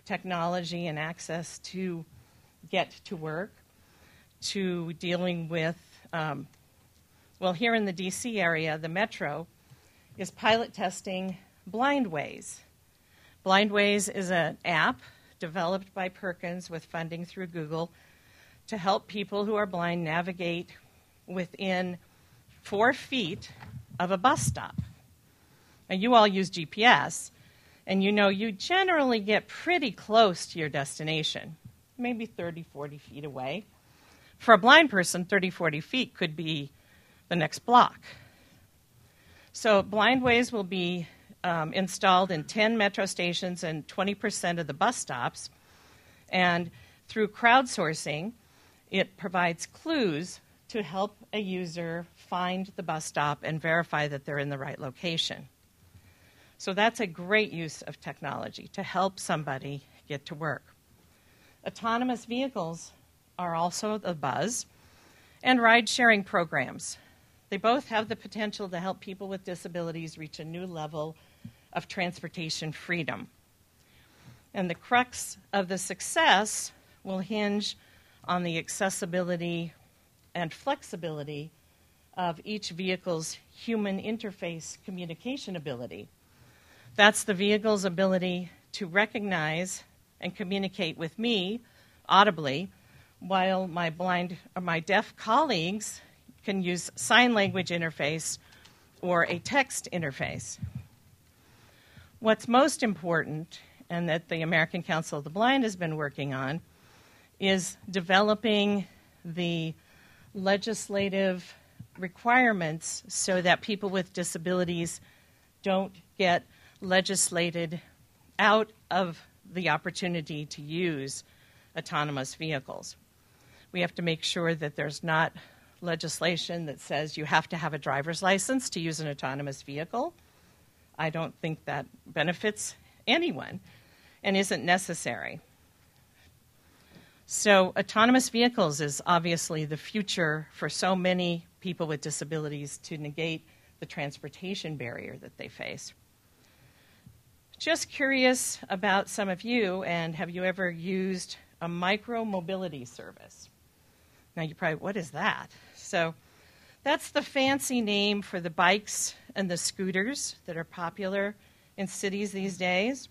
technology and access to get to work to dealing with, um, well, here in the DC area, the metro is pilot testing Blindways. Blindways is an app developed by Perkins with funding through Google to help people who are blind navigate within four feet of a bus stop. Now, you all use GPS, and you know you generally get pretty close to your destination, maybe 30, 40 feet away. For a blind person, 30, 40 feet could be the next block. So, Blindways will be um, installed in 10 metro stations and 20% of the bus stops. And through crowdsourcing, it provides clues to help a user find the bus stop and verify that they're in the right location. So that's a great use of technology to help somebody get to work. Autonomous vehicles are also the buzz, and ride sharing programs. They both have the potential to help people with disabilities reach a new level of transportation freedom. And the crux of the success will hinge on the accessibility and flexibility of each vehicle's human interface communication ability. That's the vehicle's ability to recognize and communicate with me audibly while my blind or my deaf colleagues can use sign language interface or a text interface. What's most important and that the American Council of the Blind has been working on is developing the legislative requirements so that people with disabilities don't get legislated out of the opportunity to use autonomous vehicles. We have to make sure that there's not legislation that says you have to have a driver's license to use an autonomous vehicle. I don't think that benefits anyone and isn't necessary. So, autonomous vehicles is obviously the future for so many people with disabilities to negate the transportation barrier that they face. Just curious about some of you, and have you ever used a micro mobility service? Now, you probably, what is that? So, that's the fancy name for the bikes and the scooters that are popular in cities these days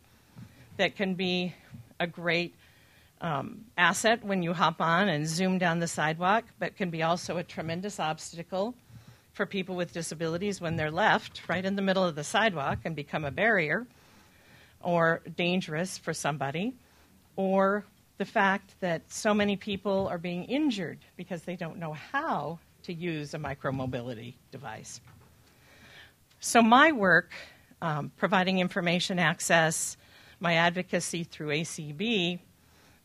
that can be a great um, asset when you hop on and zoom down the sidewalk, but can be also a tremendous obstacle for people with disabilities when they're left right in the middle of the sidewalk and become a barrier or dangerous for somebody, or the fact that so many people are being injured because they don't know how to use a micromobility device. So, my work, um, providing information access, my advocacy through ACB,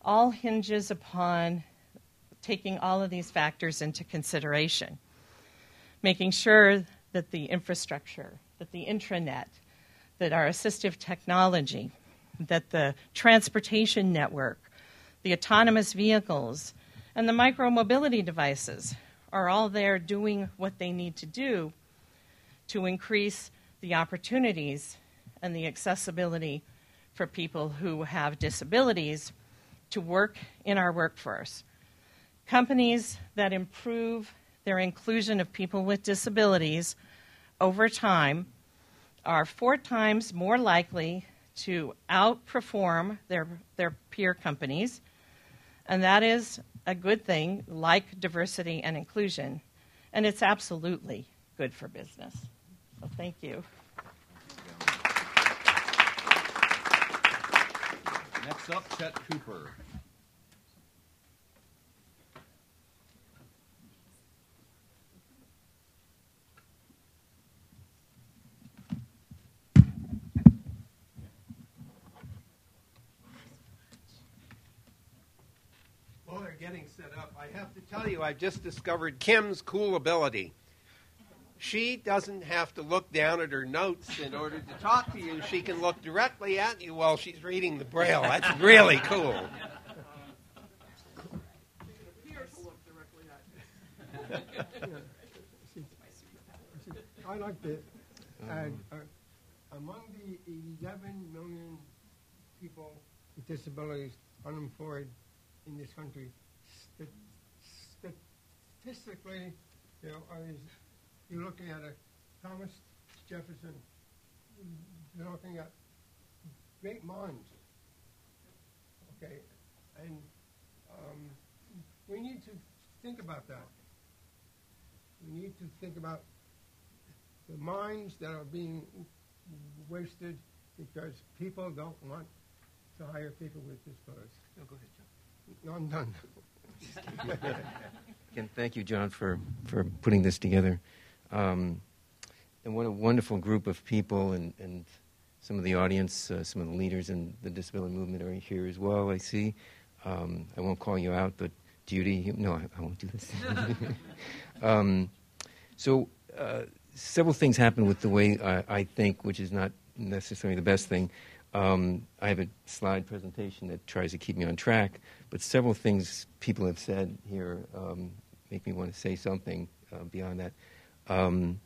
all hinges upon taking all of these factors into consideration, making sure that the infrastructure, that the intranet, that our assistive technology, that the transportation network, the autonomous vehicles, and the micromobility devices are all there doing what they need to do to increase the opportunities and the accessibility for people who have disabilities to work in our workforce. Companies that improve their inclusion of people with disabilities over time are four times more likely to outperform their, their peer companies, and that is a good thing, like diversity and inclusion, and it's absolutely good for business. So, thank you. Next up, Chet Cooper. While they're getting set up, I have to tell you, I've just discovered Kim's cool ability. She doesn't have to look down at her notes in order to talk to you. She can look directly at you while she's reading the Braille. That's really cool. I like to add, uh, among the 11 million people with disabilities unemployed in this country, statistically, you know, are these, you're looking at a Thomas Jefferson, you're looking at great minds. Okay, and um, we need to think about that. We need to think about the minds that are being wasted because people don't want to hire people with disabilities. No, go ahead, John. No, I'm done. Again, thank you, John, for, for putting this together. Um, and what a wonderful group of people, and, and some of the audience, uh, some of the leaders in the disability movement are here as well, I see. Um, I won't call you out, but Judy, no, I, I won't do this. um, so, uh, several things happen with the way I, I, think, which is not necessarily the best thing. Um, I have a slide presentation that tries to keep me on track, but several things people have said here um, make me want to say something uh, beyond that. Um,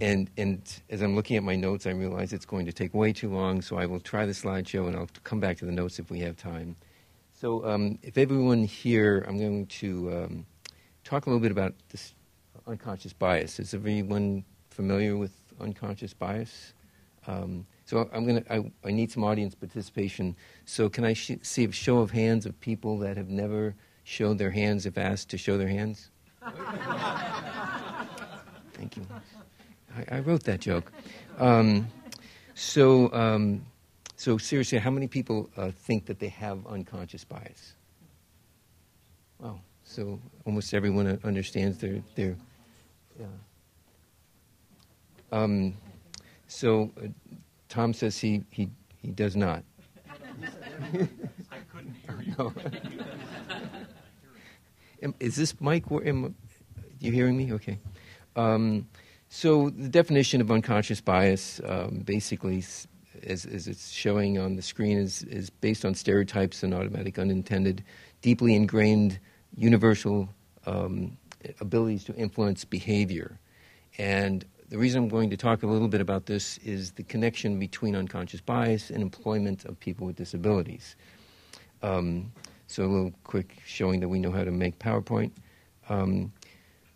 and, and as I'm looking at my notes, I realize it's going to take way too long, so I will try the slideshow and I'll come back to the notes if we have time. So, um, if everyone here, I'm going to um, talk a little bit about this unconscious bias. Is everyone familiar with unconscious bias? Um, so I'm going to. I, I, need some audience participation. So can I sh- see a show of hands of people that have never showed their hands if asked to show their hands? Thank you. I, I, wrote that joke. Um, so um, So seriously, how many people uh, think that they have unconscious bias? Wow. So almost everyone understands their their. Yeah. Um, so uh, Tom says he, he, he does not. I couldn't hear you. No. Am- Is this mic? Am, you hearing me? Okay. Um, so the definition of unconscious bias, um, basically, as, as it's showing on the screen, is, is based on stereotypes and automatic unintended, deeply ingrained, universal um, abilities to influence behavior. And the reason I'm going to talk a little bit about this is the connection between unconscious bias and employment of people with disabilities. Um, so a little quick showing that we know how to make PowerPoint. Um,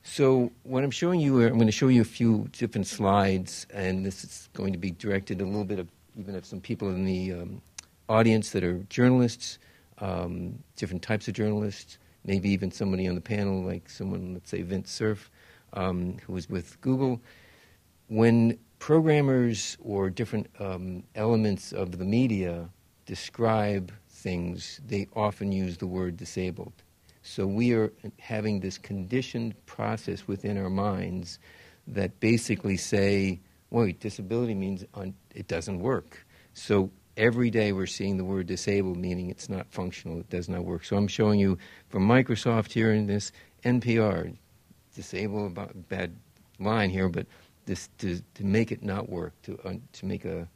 so what I'm showing you, I'm going to show you a few different slides, and this is going to be directed a little bit of even of some people in the um, audience that are journalists, um, different types of journalists, maybe even somebody on the panel like someone, let's say Vint Cerf, um, who was with Google. When programmers or different um, elements of the media describe things, they often use the word disabled. So we are having this conditioned process within our minds that basically say, wait, disability means un- it doesn't work. So every day we're seeing the word disabled, meaning it's not functional, it does not work. So I'm showing you from Microsoft here in this NPR, disable about bad line here, but this to, to make it not work, to to make a,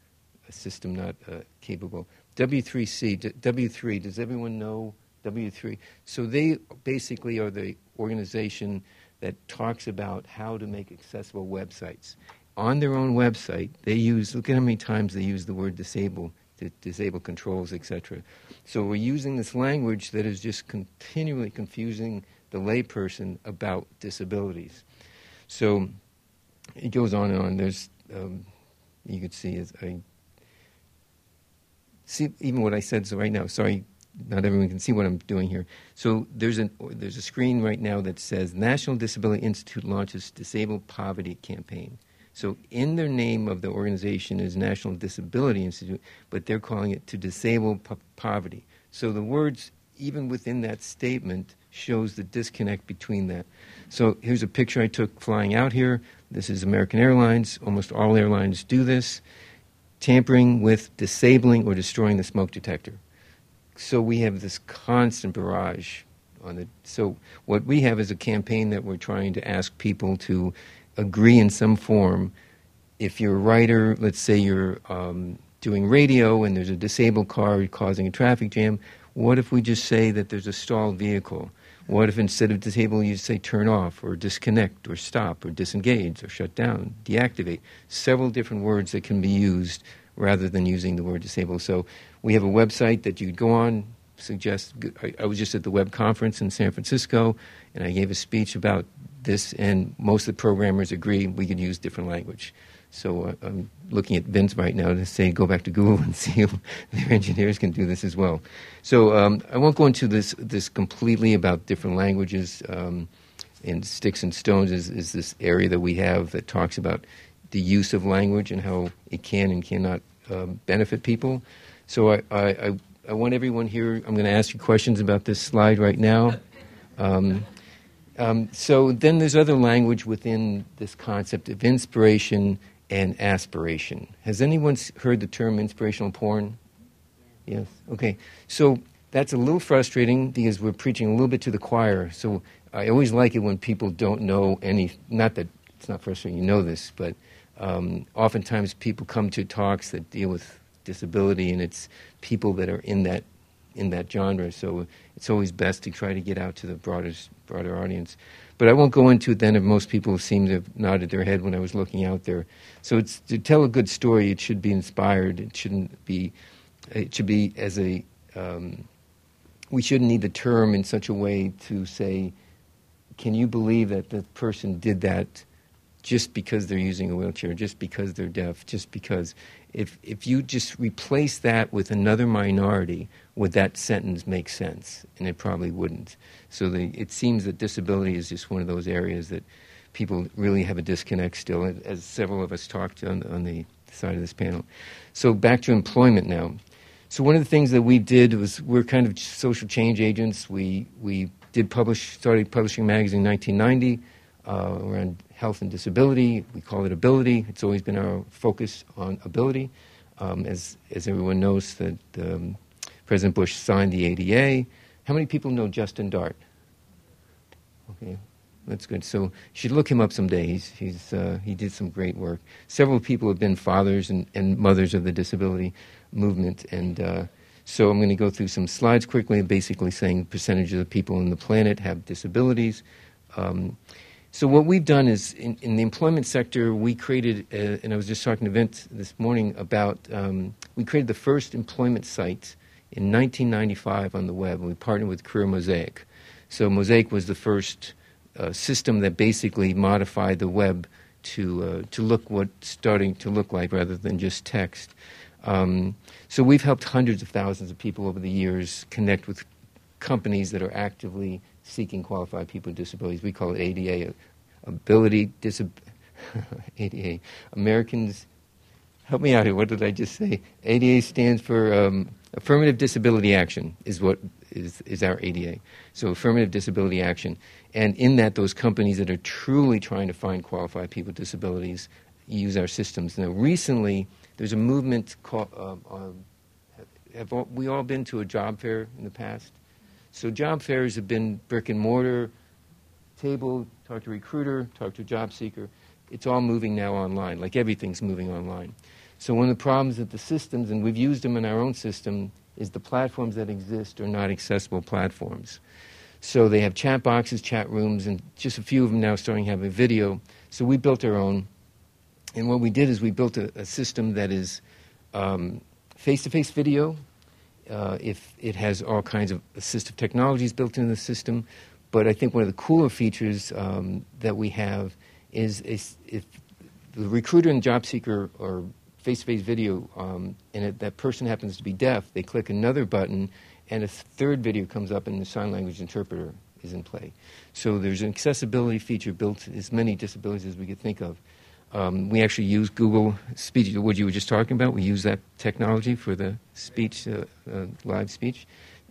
a system not uh, capable. W3C, D- W3. Does everyone know W3? So they basically are the organization that talks about how to make accessible websites. On their own website, they use. Look at how many times they use the word disable. To disable controls, etc. So we're using this language that is just continually confusing the layperson about disabilities. So it goes on and on. There's, um, you could see, as I see even what I said. So right now, sorry, not everyone can see what I'm doing here. So there's an there's a screen right now that says National Disability Institute launches Disabled Poverty Campaign. So in their name of the organization is National Disability Institute, but they're calling it to disable po- poverty. So the words even within that statement shows the disconnect between that. So here's a picture I took flying out here. This is American Airlines. Almost all airlines do this. Tampering with disabling or destroying the smoke detector. So we have this constant barrage on the. So what we have is a campaign that we're trying to ask people to agree in some form. If you're a writer, let's say you're um, doing radio and there's a disabled car causing a traffic jam, what if we just say that there's a stalled vehicle? What if instead of disable, you say turn off or disconnect or stop or disengage or shut down, deactivate? Several different words that can be used rather than using the word disable. So we have a website that you'd go on. Suggest I, was just at the web conference in San Francisco, and I gave a speech about this, and most of the programmers agree we could use different language. So uh, I'm looking at Vint right now to say go back to Google and see if their engineers can do this as well. So um, I won't go into this this completely about different languages. Um, and sticks and stones is, is this area that we have that talks about the use of language and how it can and cannot um, benefit people. So I, I, I, I want everyone here. I'm going to ask you questions about this slide right now. Um, um, so then there's other language within this concept of inspiration and aspiration. Has anyone heard the term inspirational porn? Yes. Okay. So that's a little frustrating because we're preaching a little bit to the choir. So I always like it when people don't know any. Not that it's not frustrating, you know this, but um, oftentimes people come to talks that deal with disability, and it's people that are in that in that genre. So it's always best to try to get out to the broader broader audience. But I won't go into it then if most people seem to have nodded their head when I was looking out there. So it's to tell a good story. It should be inspired. It shouldn't be. It should be as a. Um, we shouldn't need the term in such a way to say, "Can you believe that the person did that?" Just because they're using a wheelchair, just because they're deaf, just because if if you just replace that with another minority, would that sentence make sense? And it probably wouldn't. So the, it seems that disability is just one of those areas that people really have a disconnect still. As several of us talked on, on the side of this panel. So back to employment now. So one of the things that we did was we're kind of social change agents. We we did publish started publishing a magazine in 1990 uh, around health and disability. We call it ability. It's always been our focus on ability. Um, as as everyone knows that um, President Bush signed the ADA. How many people know Justin Dart? Okay, that's good. So you should look him up someday. He's, he's, uh, he did some great work. Several people have been fathers and, and mothers of the disability movement. And uh, so I'm going to go through some slides quickly, basically saying percentage of the people on the planet have disabilities. Um, so what we've done is in, in, the employment sector, we created, and I was just talking to Vint this morning about, um, we created the first employment site in 1995 on the web, and we partnered with Career Mosaic. So Mosaic was the first uh, system that basically modified the web to uh, to look what starting to look like rather than just text. Um, so we've helped hundreds of thousands of people over the years connect with companies that are actively seeking qualified people with disabilities. We call it ADA, Ability Disab- ADA, Americans. Help me out here. What did I just say? ADA stands for um, Affirmative Disability Action. Is what is is our ADA. So affirmative disability action. And in that, those companies that are truly trying to find qualified people with disabilities use our systems. Now, recently, there's a movement called. Um, um, have all, we all been to a job fair in the past? So, job fairs have been brick and mortar, table, talk to recruiter, talk to job seeker. It's all moving now online, like everything's moving online. So, one of the problems that the systems, and we've used them in our own system, is the platforms that exist are not accessible platforms. So they have chat boxes, chat rooms, and just a few of them now starting to have a video. So we built our own. And what we did is we built a, a system that is face to face video. Uh, if it has all kinds of assistive technologies built into the system. But I think one of the cooler features um, that we have is, is, if the recruiter and job seeker are face to face video um, and it, that person happens to be deaf, they click another button and a third video comes up and the sign language interpreter is in play. So there's an accessibility feature built as many disabilities as we could think of. Um, we actually use Google Speech, what you were just talking about. We use that technology for the speech, uh, uh, live speech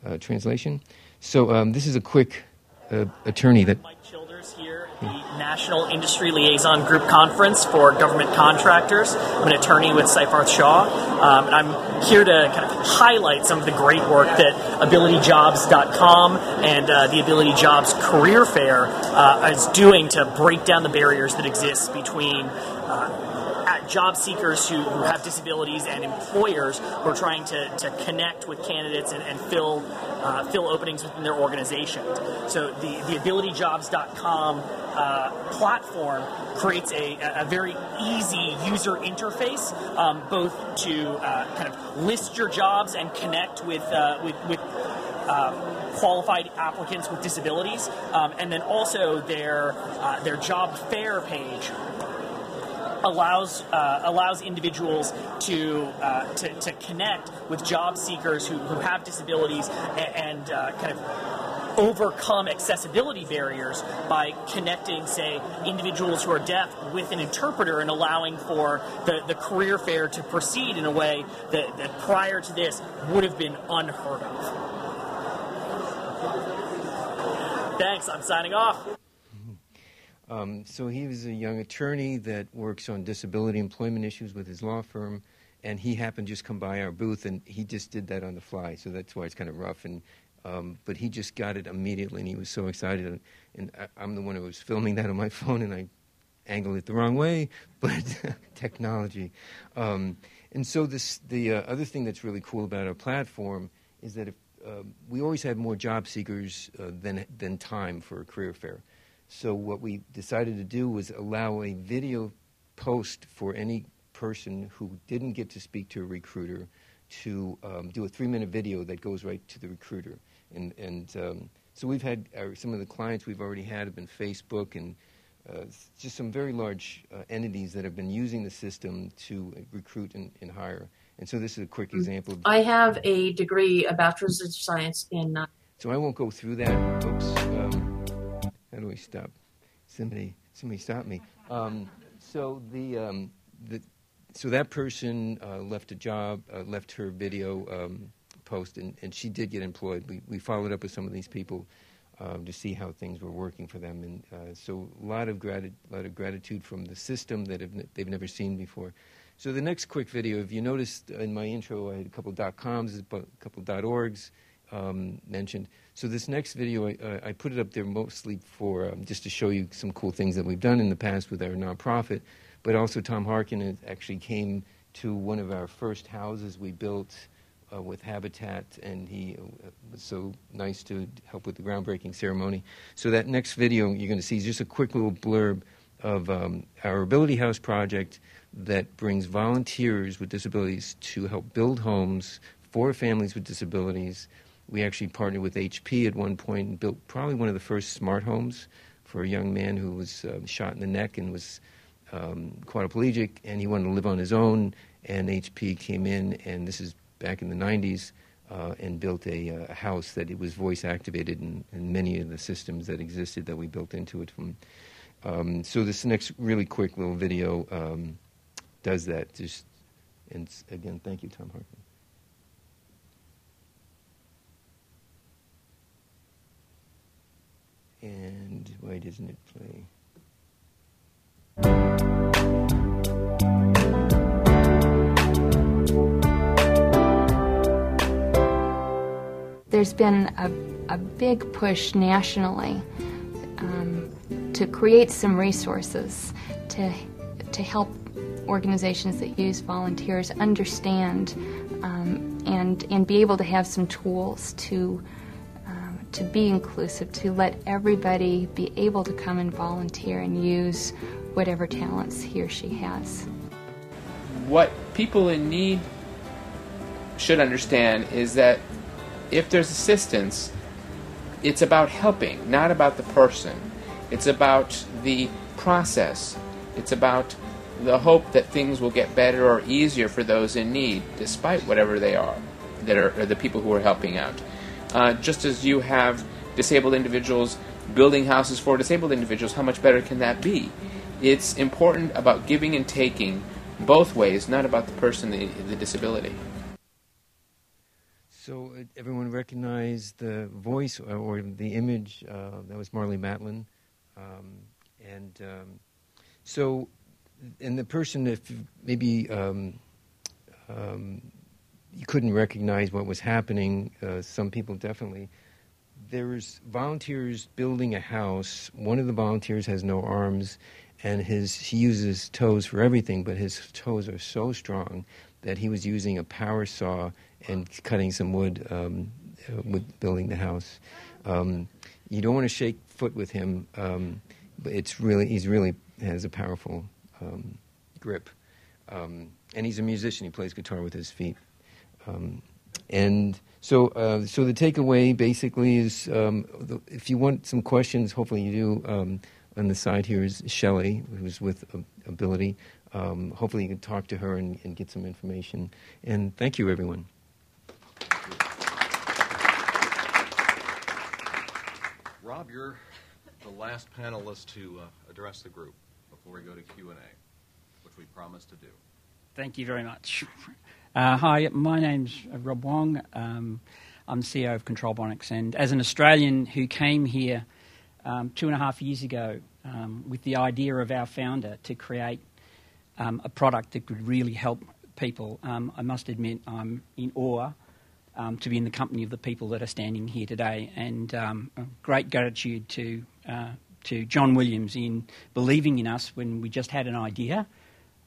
uh, translation. So um, this is a quick uh, attorney that. Mike Childers here the National Industry Liaison Group Conference for Government Contractors. I'm an attorney with Seyfarth Shaw, um, and I'm here to kind of highlight some of the great work that AbilityJobs.com and uh, the Ability Jobs Career Fair uh, is doing to break down the barriers that exist between uh, job seekers who, who have disabilities and employers who are trying to, to connect with candidates and, and fill uh, fill openings within their organization. So the, the AbilityJobs.com uh, platform creates a, a very easy user interface, um, both to uh, kind of list your jobs and connect with uh, with, with uh, qualified applicants with disabilities, um, and then also their uh, their job fair page allows uh, allows individuals to, uh, to, to connect with job seekers who, who have disabilities and, and uh, kind of overcome accessibility barriers by connecting, say, individuals who are deaf with an interpreter and allowing for the, the career fair to proceed in a way that, that prior to this would have been unheard of. Thanks, I'm signing off. Um, so he was a young attorney that works on disability employment issues with his law firm, and he happened to just come by our booth, and he just did that on the fly. So that's why it's kind of rough. And um, but he just got it immediately, and he was so excited. And, I, am the one who was filming that on my phone, and I angled it the wrong way, but technology. Um, and so this the uh, other thing that's really cool about our platform is that if uh, we always had more job seekers uh, than than time for a career fair. So what we decided to do was allow a video post for any person who didn't get to speak to a recruiter to um, do a three-minute video that goes right to the recruiter. And, and um, so we've had our, some of the clients we've already had have been Facebook and uh, just some very large uh, entities that have been using the system to recruit and, and, hire. And so this is a quick mm-hmm. example. I have a degree, a bachelor's of science in. Uh... So I won't go through that, folks. Um, how do we stop? Somebody, somebody stop me. Um, so the, um, the, so that person uh, left a job, uh, left her video um, post, and, and she did get employed. We, we followed up with some of these people um, to see how things were working for them, and uh, so a lot of, grati- lot of gratitude from the system that have they've never seen before. So the next quick video, if you noticed in my intro, I had a couple dot coms, a couple dot orgs um, mentioned. So this next video, I, uh, I, put it up there mostly for um, just to show you some cool things that we've done in the past with our nonprofit. But also, Tom Harkin actually came to one of our first houses we built uh, with Habitat, and he uh, was so nice to help with the groundbreaking ceremony. So that next video you're going to see is just a quick little blurb of um, our Ability House project that brings volunteers with disabilities to help build homes for families with disabilities. We actually partnered with HP at one point and built probably one of the first smart homes for a young man who was uh, shot in the neck and was um, quadriplegic, and he wanted to live on his own. And HP came in, and this is back in the 90s, uh, and built a, uh, house that it was voice activated and, in, many of the systems that existed that we built into it. From um, so this next really quick little video um, does that. Just and again, thank you, Tom Harkin. And why doesn't it play? There's been a, a big push nationally um, to create some resources to, to help organizations that use volunteers understand um, and, and be able to have some tools to to be inclusive, to let everybody be able to come and volunteer and use whatever talents he or she has. What people in need should understand is that if there's assistance, it's about helping, not about the person. It's about the process. It's about the hope that things will get better or easier for those in need, despite whatever they are, that are, are the people who are helping out. Uh, just as you have disabled individuals building houses for disabled individuals, how much better can that be? It's important about giving and taking both ways, not about the person, the, the disability. So uh, everyone recognized the voice or, or the image. Uh, that was Marlee Matlin, um, and um, so, and the person, if maybe um, um you couldn't recognize what was happening. Uh, some people definitely. There's volunteers building a house. One of the volunteers has no arms, and his he uses toes for everything, but his toes are so strong that he was using a power saw and cutting some wood um, uh, with building the house. Um, you don't want to shake foot with him, um, but it's really he's really has a powerful um, grip, um, and he's a musician. He plays guitar with his feet. Um, and so, uh, so the takeaway basically is, um, the, if you want some questions, hopefully you do. Um, on the side here is Shelley, who's with Ability. Um, hopefully, you can talk to her and, and, get some information. And thank you, everyone. Rob, you're the last panelist to uh, address the group before we go to Q and A, which we promised to do. Thank you very much. Uh, hi, my name's Rob Wong. Um, I'm the CEO of Control Bionics, and as an Australian who came here um, two and a half years ago um, with the idea of our founder to create um, a product that could really help people, um, I must admit I'm in awe um, to be in the company of the people that are standing here today, and great gratitude to uh, to John Williams in believing in us when we just had an idea.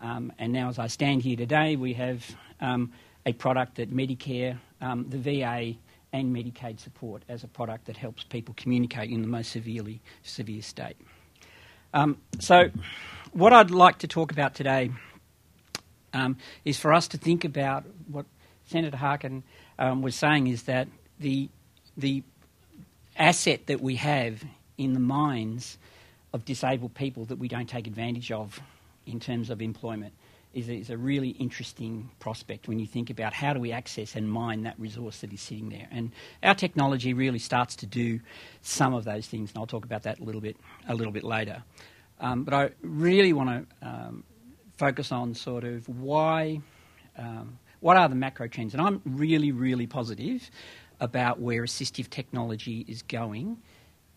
Um, and now, as I stand here today, we have um, a product that Medicare, um, the VA, and Medicaid support as a product that helps people communicate in the most severely severe state. Um, so, what I'd like to talk about today um, is for us to think about what Senator Harkin um, was saying is that the the asset that we have in the minds of disabled people that we don't take advantage of in terms of employment is is a really interesting prospect when you think about how do we access and mine that resource that is sitting there. And our technology really starts to do some of those things, and I'll talk about that a little bit a little bit later. Um, but I really want to um, focus on sort of why, um, what are the macro trends, and I'm really, really positive about where assistive technology is going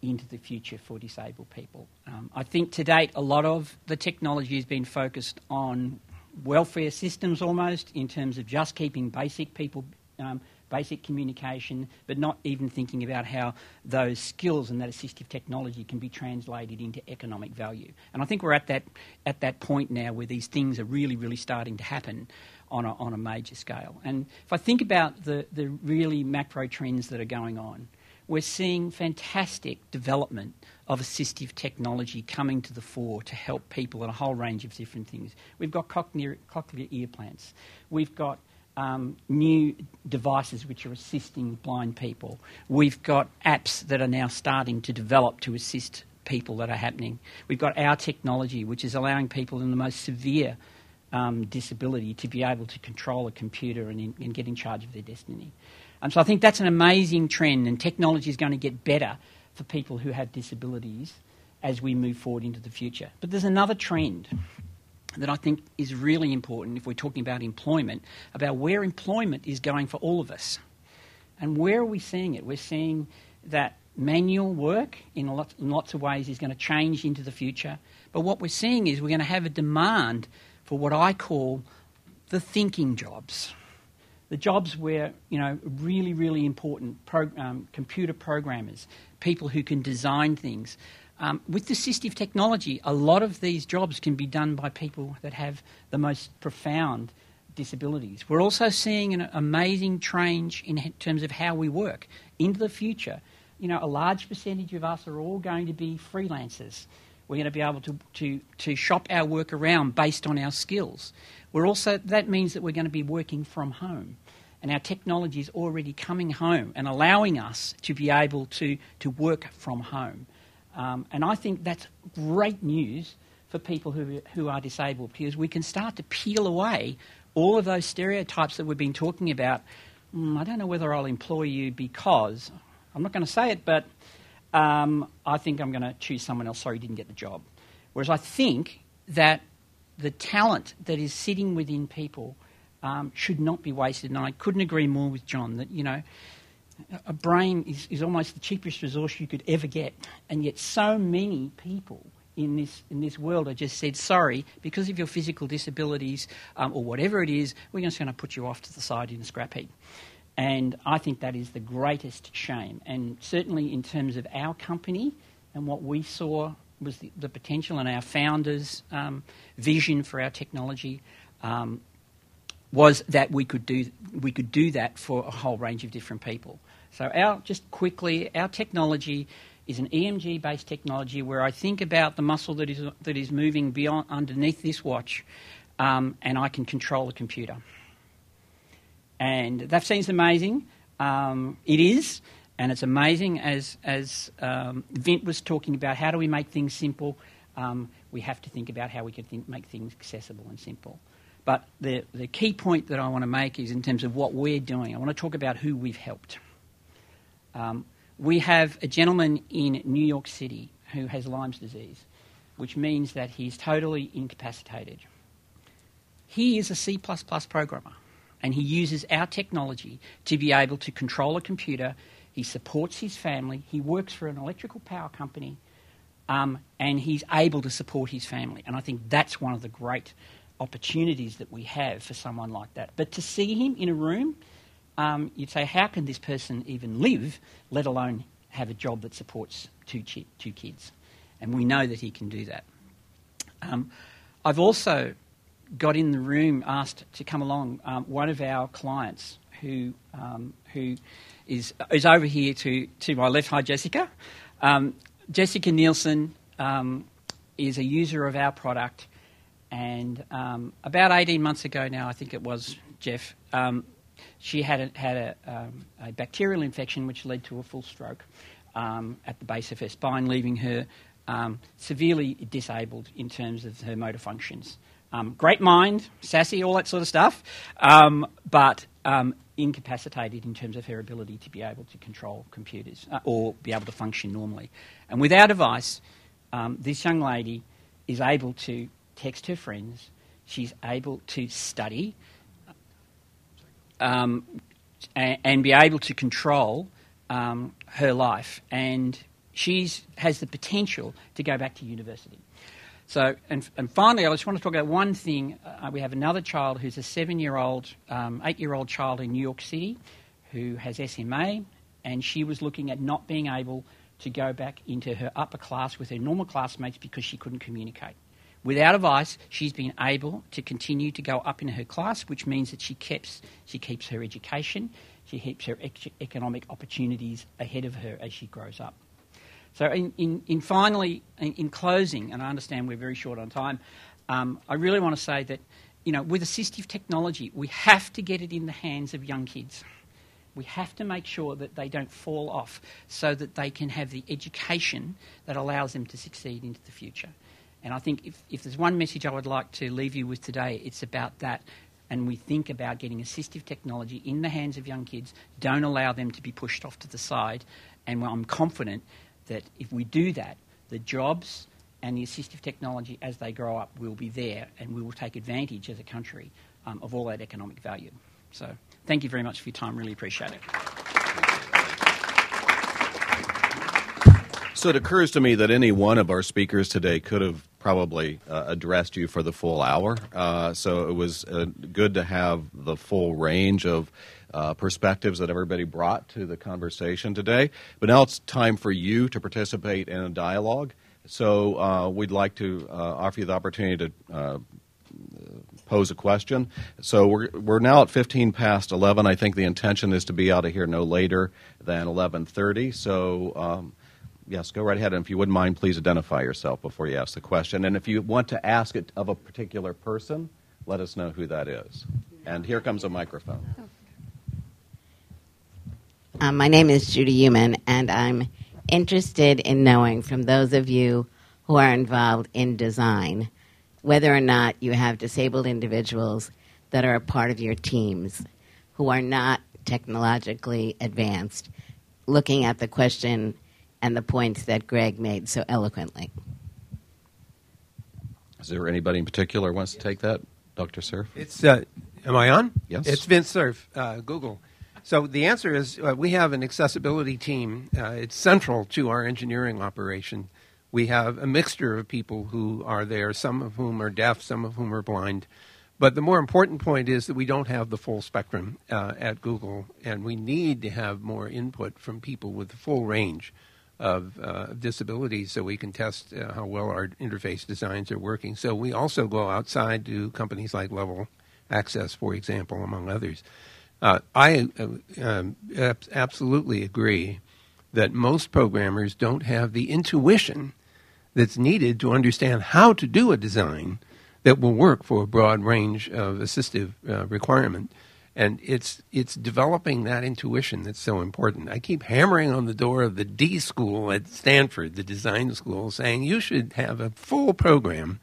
into the future for disabled people. Um, I think to date, a lot of the technology has been focused on welfare systems almost in terms of just keeping basic people. Um, basic communication, but not even thinking about how those skills and that assistive technology can be translated into economic value. And I think we're at that at that point now where these things are really, really starting to happen on a, on a major scale. And if I think about the, the really macro trends that are going on, we're seeing fantastic development of assistive technology coming to the fore to help people in a whole range of different things. We've got cochlear, cochlear implants. We've got um, new devices which are assisting blind people. We've got apps that are now starting to develop to assist people that are happening. We've got our technology which is allowing people in the most severe um, disability to be able to control a computer and, in, and get in charge of their destiny. Um, so I think that's an amazing trend, and technology is going to get better for people who have disabilities as we move forward into the future. But there's another trend that I think is really important if we're talking about employment, about where employment is going for all of us. And where are we seeing it? We're seeing that manual work in lots, in lots of ways is going to change into the future. But what we're seeing is we're going to have a demand for what I call the thinking jobs the jobs where, you know, really, really important um, computer programmers, people who can design things. Um, with assistive technology, a lot of these jobs can be done by people that have the most profound disabilities. We're also seeing an amazing change in terms of how we work into the future. You know, a large percentage of us are all going to be freelancers. We're going to be able to, to, to shop our work around based on our skills. We're also, that means that we're going to be working from home. And our technology is already coming home and allowing us to be able to, to work from home. Um, and I think that's great news for people who, who are disabled because we can start to peel away all of those stereotypes that we've been talking about. Mm, I don't know whether I'll employ you because, I'm not going to say it, but um, I think I'm going to choose someone else. Sorry, you didn't get the job. Whereas I think that the talent that is sitting within people um, should not be wasted. And I couldn't agree more with John that, you know, a brain is, is almost the cheapest resource you could ever get. And yet, so many people in this, in this world are just said, sorry, because of your physical disabilities um, or whatever it is, we're just going to put you off to the side in a scrap heap. And I think that is the greatest shame. And certainly, in terms of our company and what we saw was the, the potential and our founders' um, vision for our technology um, was that we could do we could do that for a whole range of different people. So our just quickly, our technology is an EMG based technology where I think about the muscle that is that is moving beyond underneath this watch, um, and I can control the computer. And that seems amazing. Um, it is, and it's amazing as as um, Vint was talking about. How do we make things simple? Um, we have to think about how we can think, make things accessible and simple. But the, the key point that I want to make is in terms of what we're doing. I want to talk about who we've helped. Um, we have a gentleman in New York City who has Lyme's disease, which means that he's totally incapacitated. He is a C programmer, and he uses our technology to be able to control a computer. He supports his family. He works for an electrical power company, um, and he's able to support his family. And I think that's one of the great opportunities that we have for someone like that. But to see him in a room, um, you'd say, how can this person even live, let alone have a job that supports two, chi- two kids? And we know that he can do that. Um, I've also got in the room asked to come along um, one of our clients who, um, who is, is over here to, to my left. Hi, Jessica. Um, Jessica Nielsen um, is a user of our product and um, about 18 months ago now, I think it was, Jeff, she had, a, had a, a, bacterial infection which led to a full stroke um, at the base of her spine, leaving her um, severely disabled in terms of her motor functions. Um, great mind, sassy, all that sort of stuff, but incapacitated in terms of her ability to be able to control computers uh, or be able to function normally. And with our device, this young lady is able to text her friends, she's able to study um, and, and, be able to control um, her life. And she has the potential to go back to university. So, and, and finally, I just want to talk about one thing. Uh, we have another child who's a seven year old, um, eight year old child in New York City who has SMA, and she was looking at not being able to go back into her upper class with her normal classmates because she couldn't communicate. Without advice, she's been able to continue to go up in her class, which means that she keeps, she keeps her education, she keeps her economic opportunities ahead of her as she grows up. So, in, in, in finally, in, in, closing, and I understand we're very short on time, um, I really want to say that, you know, with assistive technology, we have to get it in the hands of young kids. We have to make sure that they don't fall off so that they can have the education that allows them to succeed into the future. And I think if, if there's one message I would like to leave you with today, it's about that. And we think about getting assistive technology in the hands of young kids. Don't allow them to be pushed off to the side. And I'm confident that if we do that, the jobs and the assistive technology as they grow up will be there and we will take advantage as a country um, of all that economic value. So thank you very much for your time. Really appreciate it. So it occurs to me that any one of our speakers today could have probably uh, addressed you for the full hour. Uh, so it was uh, good to have the full range of uh, perspectives that everybody brought to the conversation today. But now it's time for you to participate in a dialogue. So uh, we'd like to uh, offer you the opportunity to pose a question. So we're, we're now at 15 past 11. I think the intention is to be out of here no later than 11:30. So. Um, yes, go right ahead. And if you wouldn't mind, please identify yourself before you ask the question. And if you want to ask it of a particular person, let us know who that is. And here comes a microphone. Um, my name is Judy Heumann, and I'm interested in knowing from those of you who are involved in design whether or not you have disabled individuals that are a part of your teams who are not technologically advanced, looking at the question and the points that Greg made so eloquently. Is there anybody in particular wants to take that, Dr. Cerf? It's uh, am I on? Yes. It's Vint Cerf, uh, Google. So the answer is uh, we have an accessibility team. Uh, it's central to our engineering operation. We have a mixture of people who are there, some of whom are deaf, some of whom are blind. But the more important point is that we don't have the full spectrum uh, at Google, and we need to have more input from people with the full range of uh, disabilities so we can test uh, how well our interface designs are working. So we also go outside to companies like Level Access, for example, among others. Uh, I uh, um, absolutely agree that most programmers don't have the intuition that's needed to understand how to do a design that will work for a broad range of assistive uh, requirement. And it's it's developing that intuition that's so important. I keep hammering on the door of the D school at Stanford, the design school, saying you should have a full program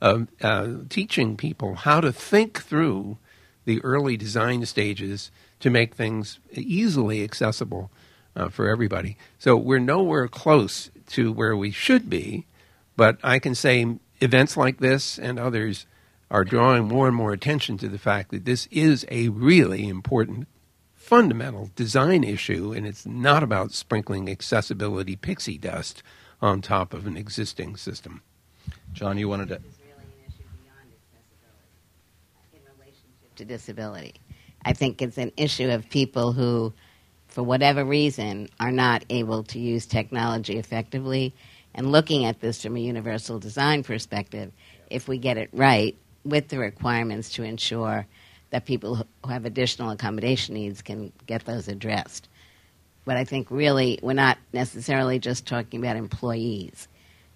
of uh, teaching people how to think through the early design stages to make things easily accessible uh, for everybody. So we're nowhere close to where we should be, but I can say events like this and others are drawing more and more attention to the fact that this is a really important fundamental design issue, and it's not about sprinkling accessibility pixie dust on top of an existing system. John, you wanted to this is really an issue beyond accessibility in relationship to disability. I think it's an issue of people who, for whatever reason, are not able to use technology effectively. And looking at this from a universal design perspective, if we get it right with the requirements to ensure that people who have additional accommodation needs can get those addressed. But I think really we're not necessarily just talking about employees.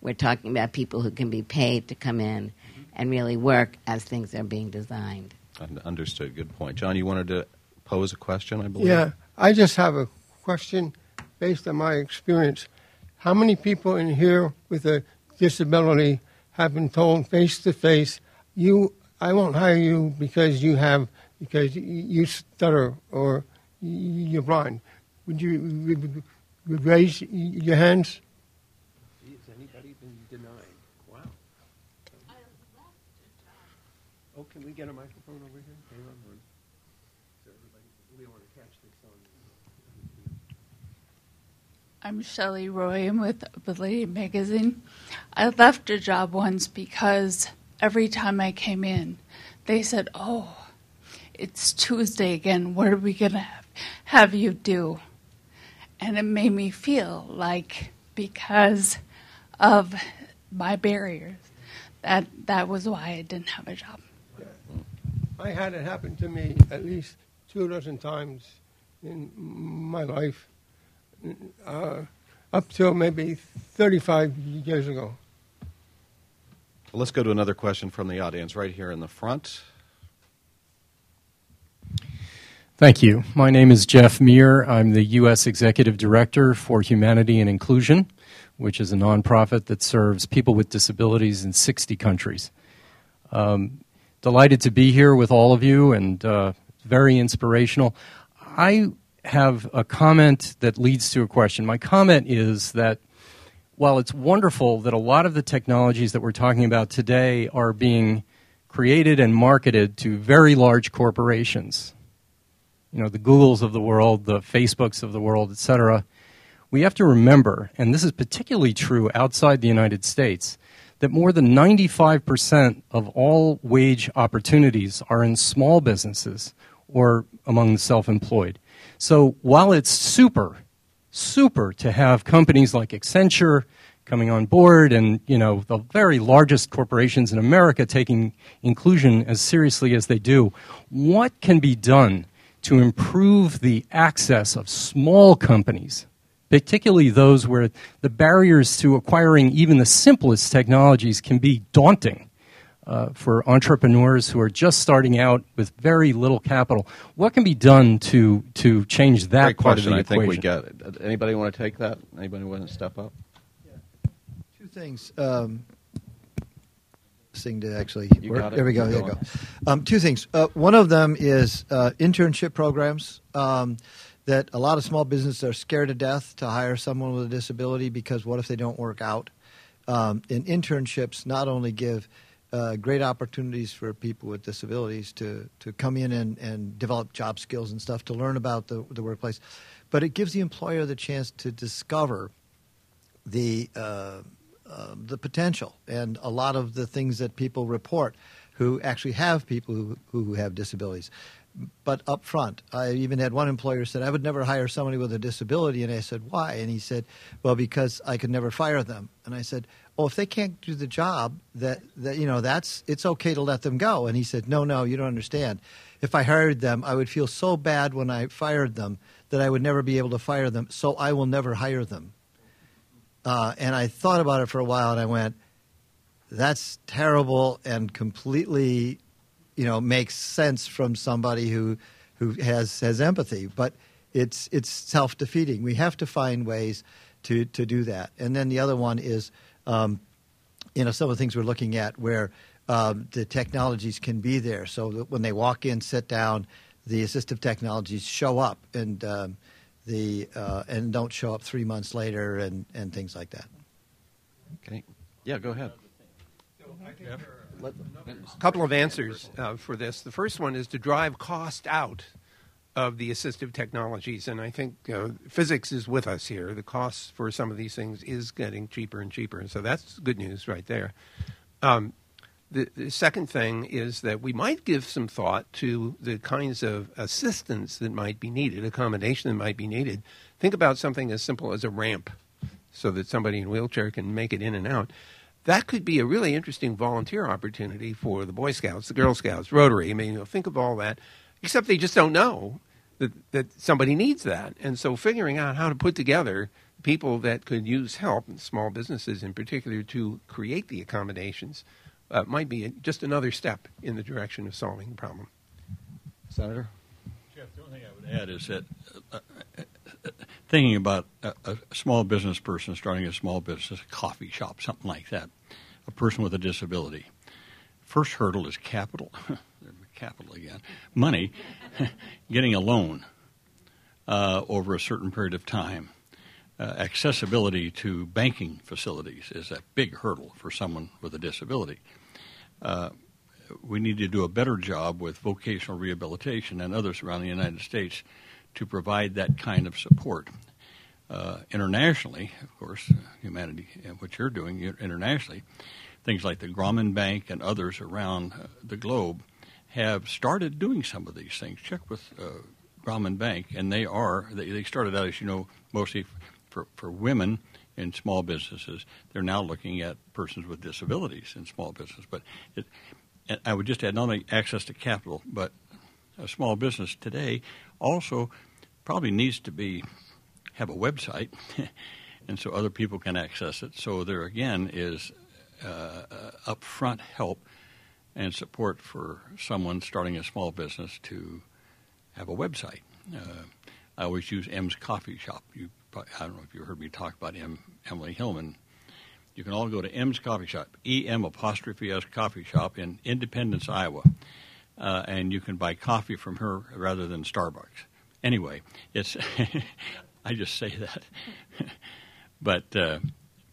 We're talking about people who can be paid to come in mm-hmm. and really work as things are being designed. Understood. Good point. John, you wanted to pose a question, I believe? Yeah, I just have a question based on my experience. How many people in here with a disability have been told face to face, "You, I won't hire you because you have because you stutter or you're blind"? Would you would raise your hands? Has anybody been denied? Wow. Oh, can we get a microphone over here? Hang on one. So everybody, we want to catch this on. I'm Shelley Roy. I'm with Ability Magazine. I left a job once because every time I came in, they said, Oh, it's Tuesday again. What are we going to have, have you do? And it made me feel like because of my barriers, that, that was why I didn't have a job. I had it happen to me at least two dozen times in my life, uh, up till maybe 35 years ago. Let's go to another question from the audience right here in the front. Thank you. My name is Jeff Meer. I'm the U.S. Executive Director for Humanity and Inclusion, which is a nonprofit that serves people with disabilities in 60 countries. Um, delighted to be here with all of you and uh, very inspirational. I have a comment that leads to a question. My comment is that while it's wonderful that a lot of the technologies that we're talking about today are being created and marketed to very large corporations, you know, the Googles of the world, the Facebooks of the world, et cetera, we have to remember, and this is particularly true outside the United States, that more than 95% of all wage opportunities are in small businesses or among the self employed. So while it's super, super to have companies like Accenture coming on board and you know the very largest corporations in America taking inclusion as seriously as they do, what can be done to improve the access of small companies particularly those where the barriers to acquiring even the simplest technologies can be daunting uh, for entrepreneurs who are just starting out with very little capital. What can be done to to change that Great part question. of the I think we get it. Anybody want to take that? Anybody want to step up? Yeah. Two things. Um, thing to actually You work. got it. There we go. There you going. go. Um, two things. Uh, one of them is uh, internship programs. Um, that a lot of small businesses are scared to death to hire someone with a disability because what if they don't work out? Um, and internships not only give uh, great opportunities for people with disabilities to, to come in and, and develop job skills and stuff to learn about the, the workplace, but it gives the employer the chance to discover the uh, uh, the potential and a lot of the things that people report who actually have people who, who have disabilities. But up front, I even had one employer said I would never hire somebody with a disability, and I said why? And he said, well, because I could never fire them. And I said, oh, if they can't do the job, that that you know that's it's okay to let them go. And he said, no, no, you don't understand. If I hired them, I would feel so bad when I fired them that I would never be able to fire them. So I will never hire them. Uh, and I thought about it for a while, and I went, "That's terrible and completely, you know, makes sense from somebody who who has has empathy." But it's it's self defeating. We have to find ways to to do that. And then the other one is, um, you know, some of the things we're looking at where um, the technologies can be there, so that when they walk in, sit down, the assistive technologies show up and. Um, the uh, and don't show up three months later and, and things like that. Okay. Yeah, go ahead. A couple of answers uh, for this. The first one is to drive cost out of the assistive technologies, and I think uh, physics is with us here. The cost for some of these things is getting cheaper and cheaper, so that's good news right there. Um, the, the second thing is that we might give some thought to the kinds of assistance that might be needed, accommodation that might be needed. Think about something as simple as a ramp so that somebody in a wheelchair can make it in and out. That could be a really interesting volunteer opportunity for the Boy Scouts, the Girl Scouts, Rotary. I mean, you know, think of all that, except they just don't know that, that somebody needs that. And so figuring out how to put together people that could use help, and small businesses in particular, to create the accommodations uh, might be just another step in the direction of solving the problem. Senator? Jeff, the only thing I would add is that uh, uh, thinking about a, a small business person starting a small business, a coffee shop, something like that, a person with a disability, first hurdle is capital. capital again. Money, getting a loan uh, over a certain period of time. Uh, accessibility to banking facilities is a big hurdle for someone with a disability. Uh, we need to do a better job with vocational rehabilitation and others around the United States to provide that kind of support. Uh, internationally, of course, humanity, and what you're doing internationally, things like the Grameen Bank and others around uh, the globe have started doing some of these things. Check with uh, Grameen Bank, and they are they, they started out, as you know, mostly for, for women in small businesses. They're now looking at persons with disabilities in small business. But it, I would just add not only access to capital, but a small business today also probably needs to be have a website, and so other people can access it. So there again is uh, uh, upfront help and support for someone starting a small business to have a website. Uh, I always use M's Coffee Shop. You, I don't know if you heard me talk about M, Emily Hillman. You can all go to M's Coffee Shop, E M apostrophe S Coffee Shop in Independence, Iowa, uh, and you can buy coffee from her rather than Starbucks. Anyway, it's I just say that, but uh,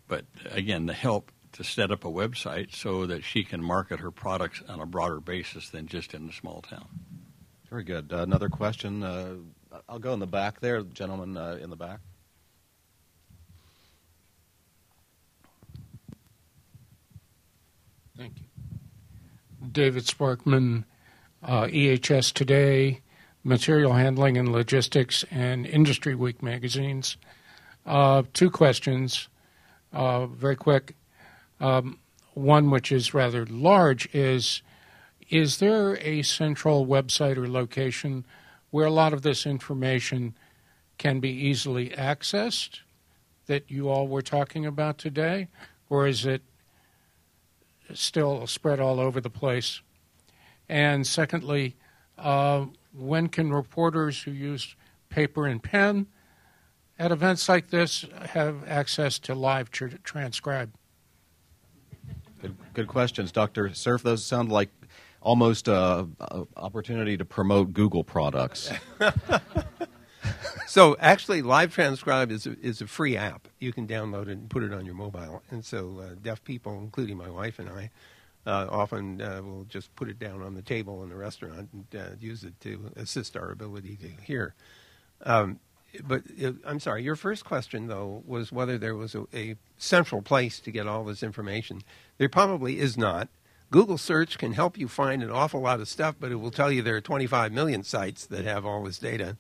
but again, the help to set up a website so that she can market her products on a broader basis than just in the small town. Very good. Uh, another question. Uh, I'll go in the back there, gentleman uh, in the back. Thank you. David Sparkman, uh, EHS Today, Material Handling and Logistics, and Industry Week magazines. Uh, two questions, uh, very quick. Um, one, which is rather large, is Is there a central website or location where a lot of this information can be easily accessed that you all were talking about today? Or is it still spread all over the place? And secondly, uh, when can reporters who use paper and pen at events like this have access to live tr- transcribe? Good, good questions, Dr. Cerf. Those sound like almost an opportunity to promote Google products. so actually, Live Transcribe is a, is a free app. You can download it and put it on your mobile. And so uh, deaf people, including my wife and I, uh, often uh, will just put it down on the table in the restaurant and uh, use it to assist our ability to hear. Um, but uh, I'm sorry, your first question, though, was whether there was a, a, central place to get all this information. There probably is not. Google search can help you find an awful lot of stuff, but it will tell you there are 25 million sites that have all this data.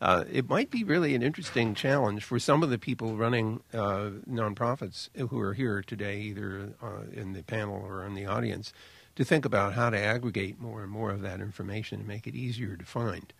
Uh, it might be really an interesting challenge for some of the people running uh, nonprofits who are here today, either uh, in the panel or in the audience, to think about how to aggregate more and more of that information and make it easier to find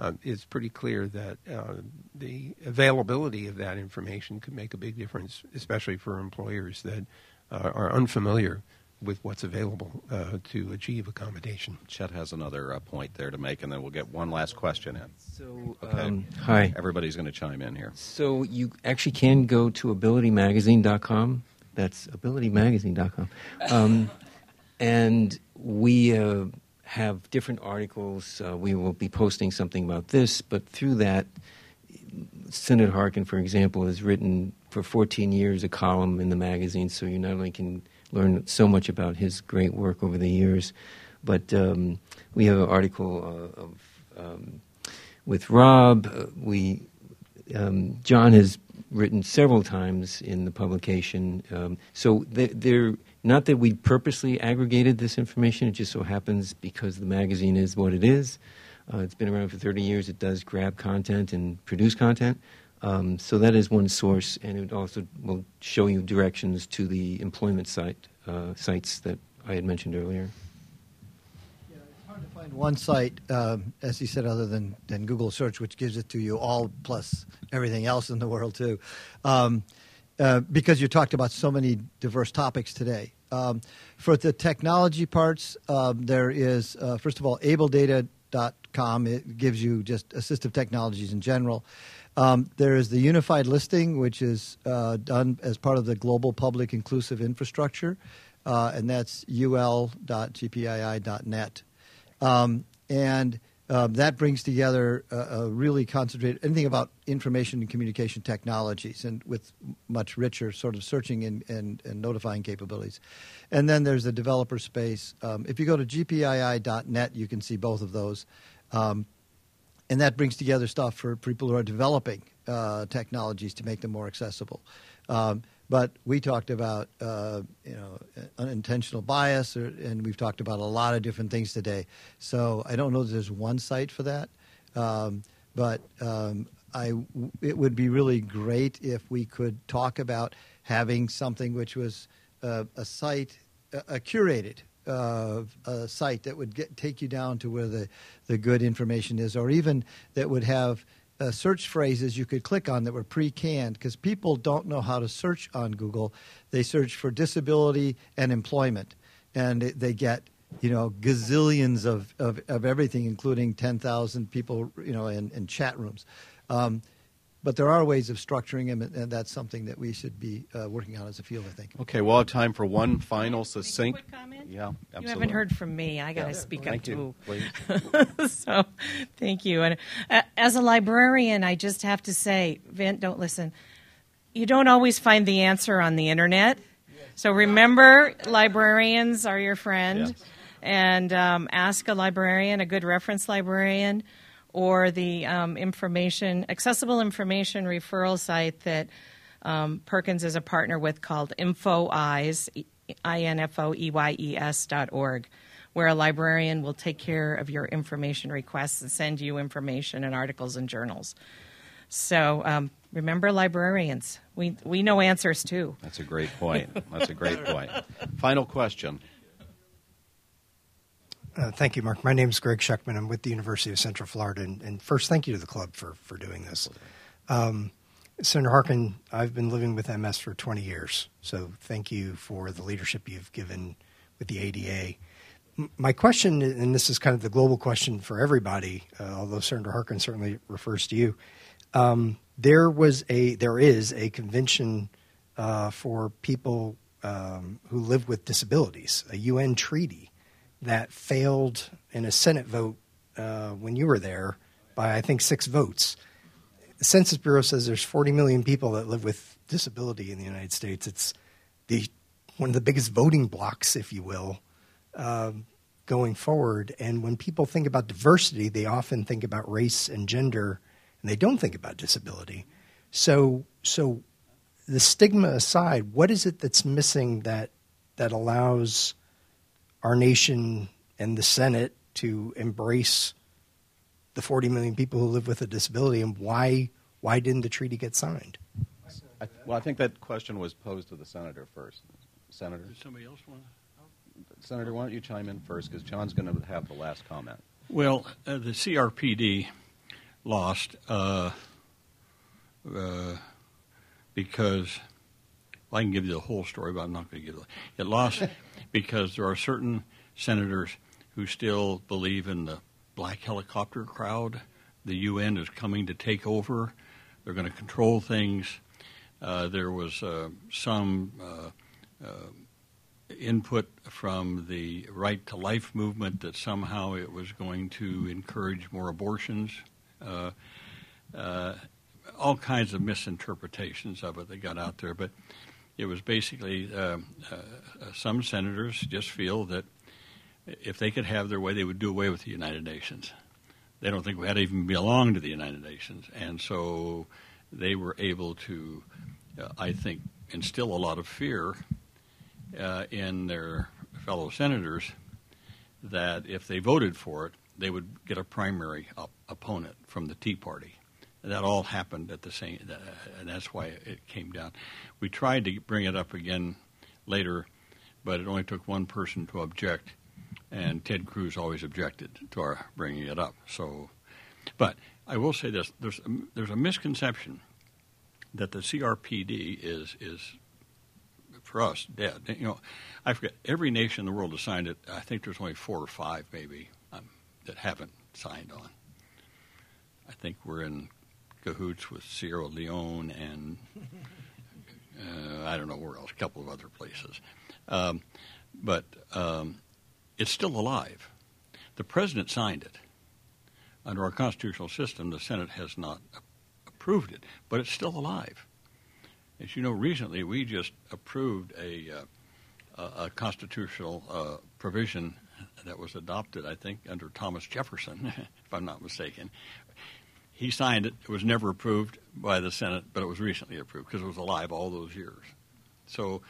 uh, it's pretty clear that uh, the availability of that information could make a big difference, especially for employers that uh, are unfamiliar with what's available uh, to achieve accommodation. Chet has another uh, point there to make, and then we'll get one last question in. So, okay. um, hi. Everybody's going to chime in here. So you actually can go to abilitymagazine.com. That's abilitymagazine.com. Um, and we uh, have different articles. Uh, we will be posting something about this, but through that, Senator Harkin, for example, has written for 14 years a column in the magazine, so you not only can learn so much about his great work over the years, but um, we have an article uh, of, um, with Rob. Uh, we um, John has written several times in the publication, um, so they're not that we purposely aggregated this information, it just so happens because the magazine is what it is. Uh, it's been around for 30 years. It does grab content and produce content. Um, so that is one source, and it also will show you directions to the employment site uh, sites that I had mentioned earlier. Yeah, it's hard to find one site, um, as he said, other than, than Google search, which gives it to you all plus everything else in the world too. Um, uh, because you talked about so many diverse topics today. Um, for the technology parts, um, there is, uh, first of all, abledata.com. It gives you just assistive technologies in general. Um, there is the unified listing, which is uh, done as part of the global public inclusive infrastructure, uh, and that's ul.gpii.net. Um, and uh, that brings together a, a, really concentrated anything about information and communication technologies and with much richer sort of searching and, and, and notifying capabilities. And then there's the developer space. Um, if you go to gpii.net, you can see both of those. Um, and that brings together stuff for people who are developing uh, technologies to make them more accessible. Um, but we talked about uh, you know unintentional bias, or, and we've talked about a lot of different things today. So I don't know that there's one site for that, um, but um, I it would be really great if we could talk about having something which was uh, a site, a, a curated uh, a site that would get, take you down to where the, the good information is, or even that would have uh, search phrases you could click on that were pre-canned because people don't know how to search on Google. They search for disability and employment, and they get you know gazillions of, of, of everything, including ten thousand people you know in, in chat rooms. Um, but there are ways of structuring them, and that's something that we should be uh, working on as a field, I think. Okay, we'll have time for one final succinct. comment? Yeah, absolutely. You haven't heard from me. I got to Yeah, speak thank up you. too. so, thank you. And uh, as a librarian, I just have to say, Vint, don't listen. You don't always find the answer on the internet. So remember, librarians are your friend, Yes. and um, ask a librarian, a good reference librarian, or the um, information accessible information referral site that um, Perkins is a partner with called InfoEyes, I N F O E Y E S dot org, where a librarian will take care of your information requests and send you information and articles and journals. So um, remember, librarians, we we know answers too. That's a great point. That's a great point. Final question. Uh, thank you, Mark. My name is Greg Schuckman. I'm with the University of Central Florida. And, and first, thank you to the club for, for doing this. Um, Senator Harkin, I've been living with MS for 20 years. So thank you for the leadership you've given with the ADA. M- My question, and this is kind of the global question for everybody, uh, although Senator Harkin certainly refers to you. Um, there was a, there is a convention uh, for people um, who live with disabilities, a UN treaty that failed in a Senate vote uh, when you were there by, I think, six votes. The Census Bureau says there's 40 million people that live with disability in the United States. It's the one of the biggest voting blocks, if you will, um, going forward. And when people think about diversity, they often think about race and gender, and they don't think about disability. So, so the stigma aside, what is it that's missing that that allows our nation and the Senate to embrace the 40 million people who live with a disability, and why why didn't the treaty get signed? I, well, I think that question was posed to the senator first. Senator, Does somebody else want Senator, why don't you chime in first because John's going to have the last comment. Well, uh, the CRPD lost uh, uh, because well, I can give you the whole story, but I'm not going to give it. It lost because there are certain senators who still believe in the black helicopter crowd. The UN is coming to take over. They're going to control things. Uh, there was uh, some uh, uh, input from the right to life movement that somehow it was going to encourage more abortions. Uh, uh, all kinds of misinterpretations of it that got out there, but it was basically uh, uh, some senators just feel that if they could have their way, they would do away with the United Nations. They don't think we had to even belong to the United Nations, and so they were able to, uh, I think, instill a lot of fear uh, in their fellow senators that if they voted for it, they would get a primary op- opponent from the Tea Party. That all happened at the same, uh, and that's why it came down. We tried to bring it up again later, but it only took one person to object, and Ted Cruz always objected to our bringing it up. So, but I will say this: there's there's a misconception that the CRPD is is for us dead. You know, I forget every nation in the world has signed it. I think there's only four or five maybe um, that haven't signed on. I think we're in cahoots with Sierra Leone and uh, I don't know where else, a couple of other places. Um, but um, it's still alive. The president signed it, under our constitutional system, the Senate has not approved it, but it's still alive. As you know, recently we just approved a, uh, a, constitutional uh, provision that was adopted, I think, under Thomas Jefferson, if I'm not mistaken. He signed it. It was never approved by the Senate, but it was recently approved because it was alive all those years. So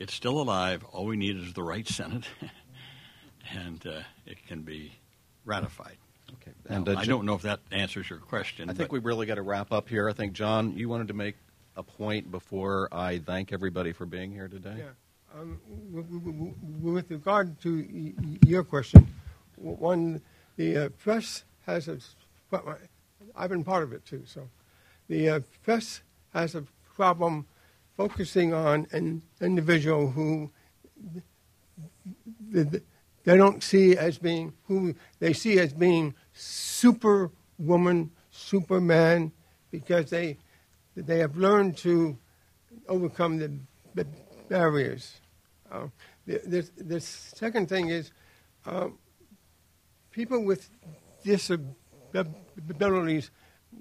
it's still alive. All we need is the right Senate, and uh, it can be ratified. Okay. And And, uh, I don't know if that answers your question. I think but- we really got to wrap up here. I think, John, you wanted to make a point before I thank everybody for being here today? Yeah. Um, w- w- w- with regard to y- y- your question, one, the uh, press has a, well, I've been part of it too, so the uh, press has a problem focusing on an individual who th- th- they don't see as being who they see as being superwoman, superman, because they they have learned to overcome the, the barriers. Uh, the, the, the second thing is uh, people with disabilities,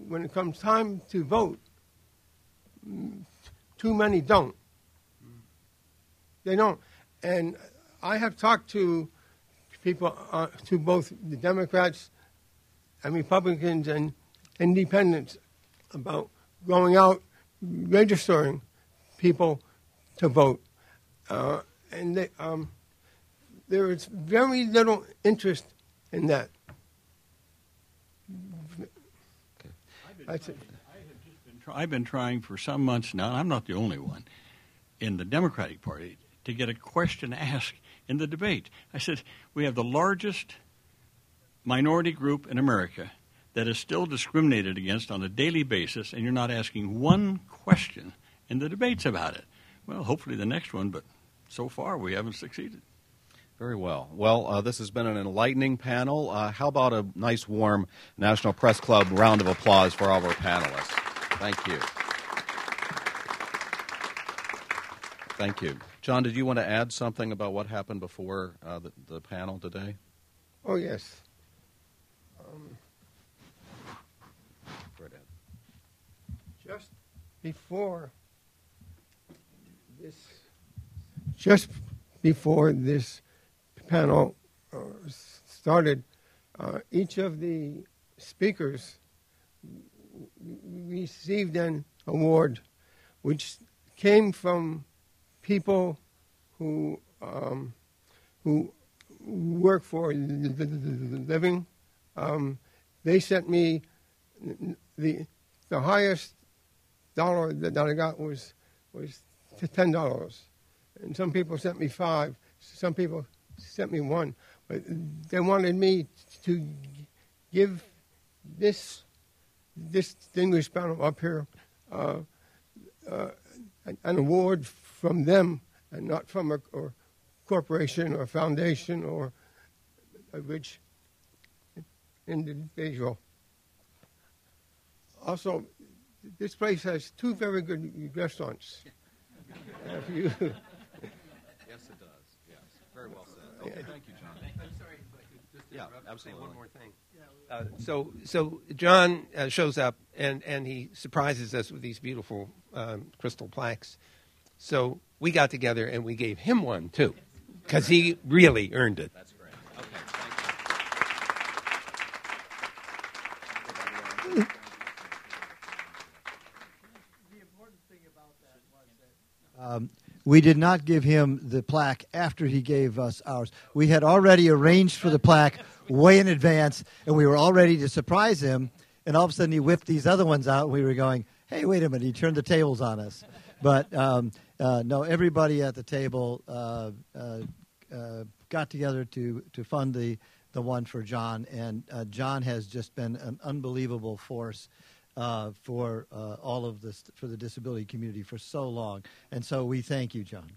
when it comes time to vote, too many don't. They don't. And I have talked to people, uh, to both the Democrats and Republicans and independents about going out, registering people to vote. Uh, and they, um, there is very little interest in that. That's it. I've been trying for some months now, and I'm not the only one, in the Democratic Party to get a question asked in the debate. I said, We have the largest minority group in America that is still discriminated against on a daily basis, and you're not asking one question in the debates about it. Well, hopefully the next one, but so far we haven't succeeded. Very well. Well, uh, this has been an enlightening panel. Uh, how about a nice, warm National Press Club round of applause for all of our panelists? Thank you. Thank you. John, did you want to add something about what happened before uh, the, the panel today? Oh, yes. Um, Right just before this, just before this panel uh, started, uh, each of the speakers received an award, which came from people who um, who work for living. Um, they sent me the the highest dollar that I got was was ten dollars, and some people sent me five. Some people sent me one, but they wanted me to give this distinguished panel up here uh, uh, an, award from them and not from a or corporation or foundation or a rich individual. Also, this place has two very good restaurants. If you- Yes, it does. Yes. Very well said. Okay, thank you, John. I'm sorry if I could just Yeah, interrupt and say absolutely. one more thing. Uh, so, so John uh, shows up and, and he surprises us with these beautiful um, crystal plaques. So we got together and we gave him one too, because he really earned it. That's great. Okay, thank you. Um, we did not give him the plaque after he gave us ours. We had already arranged for the plaque way in advance, and we were all ready to surprise him. And all of a sudden, he whipped these other ones out, and we were going, "Hey, wait a minute!" He turned the tables on us. But um, uh, no, everybody at the table uh, uh, uh, got together to to fund the the one for John, and uh, John has just been an unbelievable force uh, for uh, all of this for the disability community for so long, and so we thank you, John.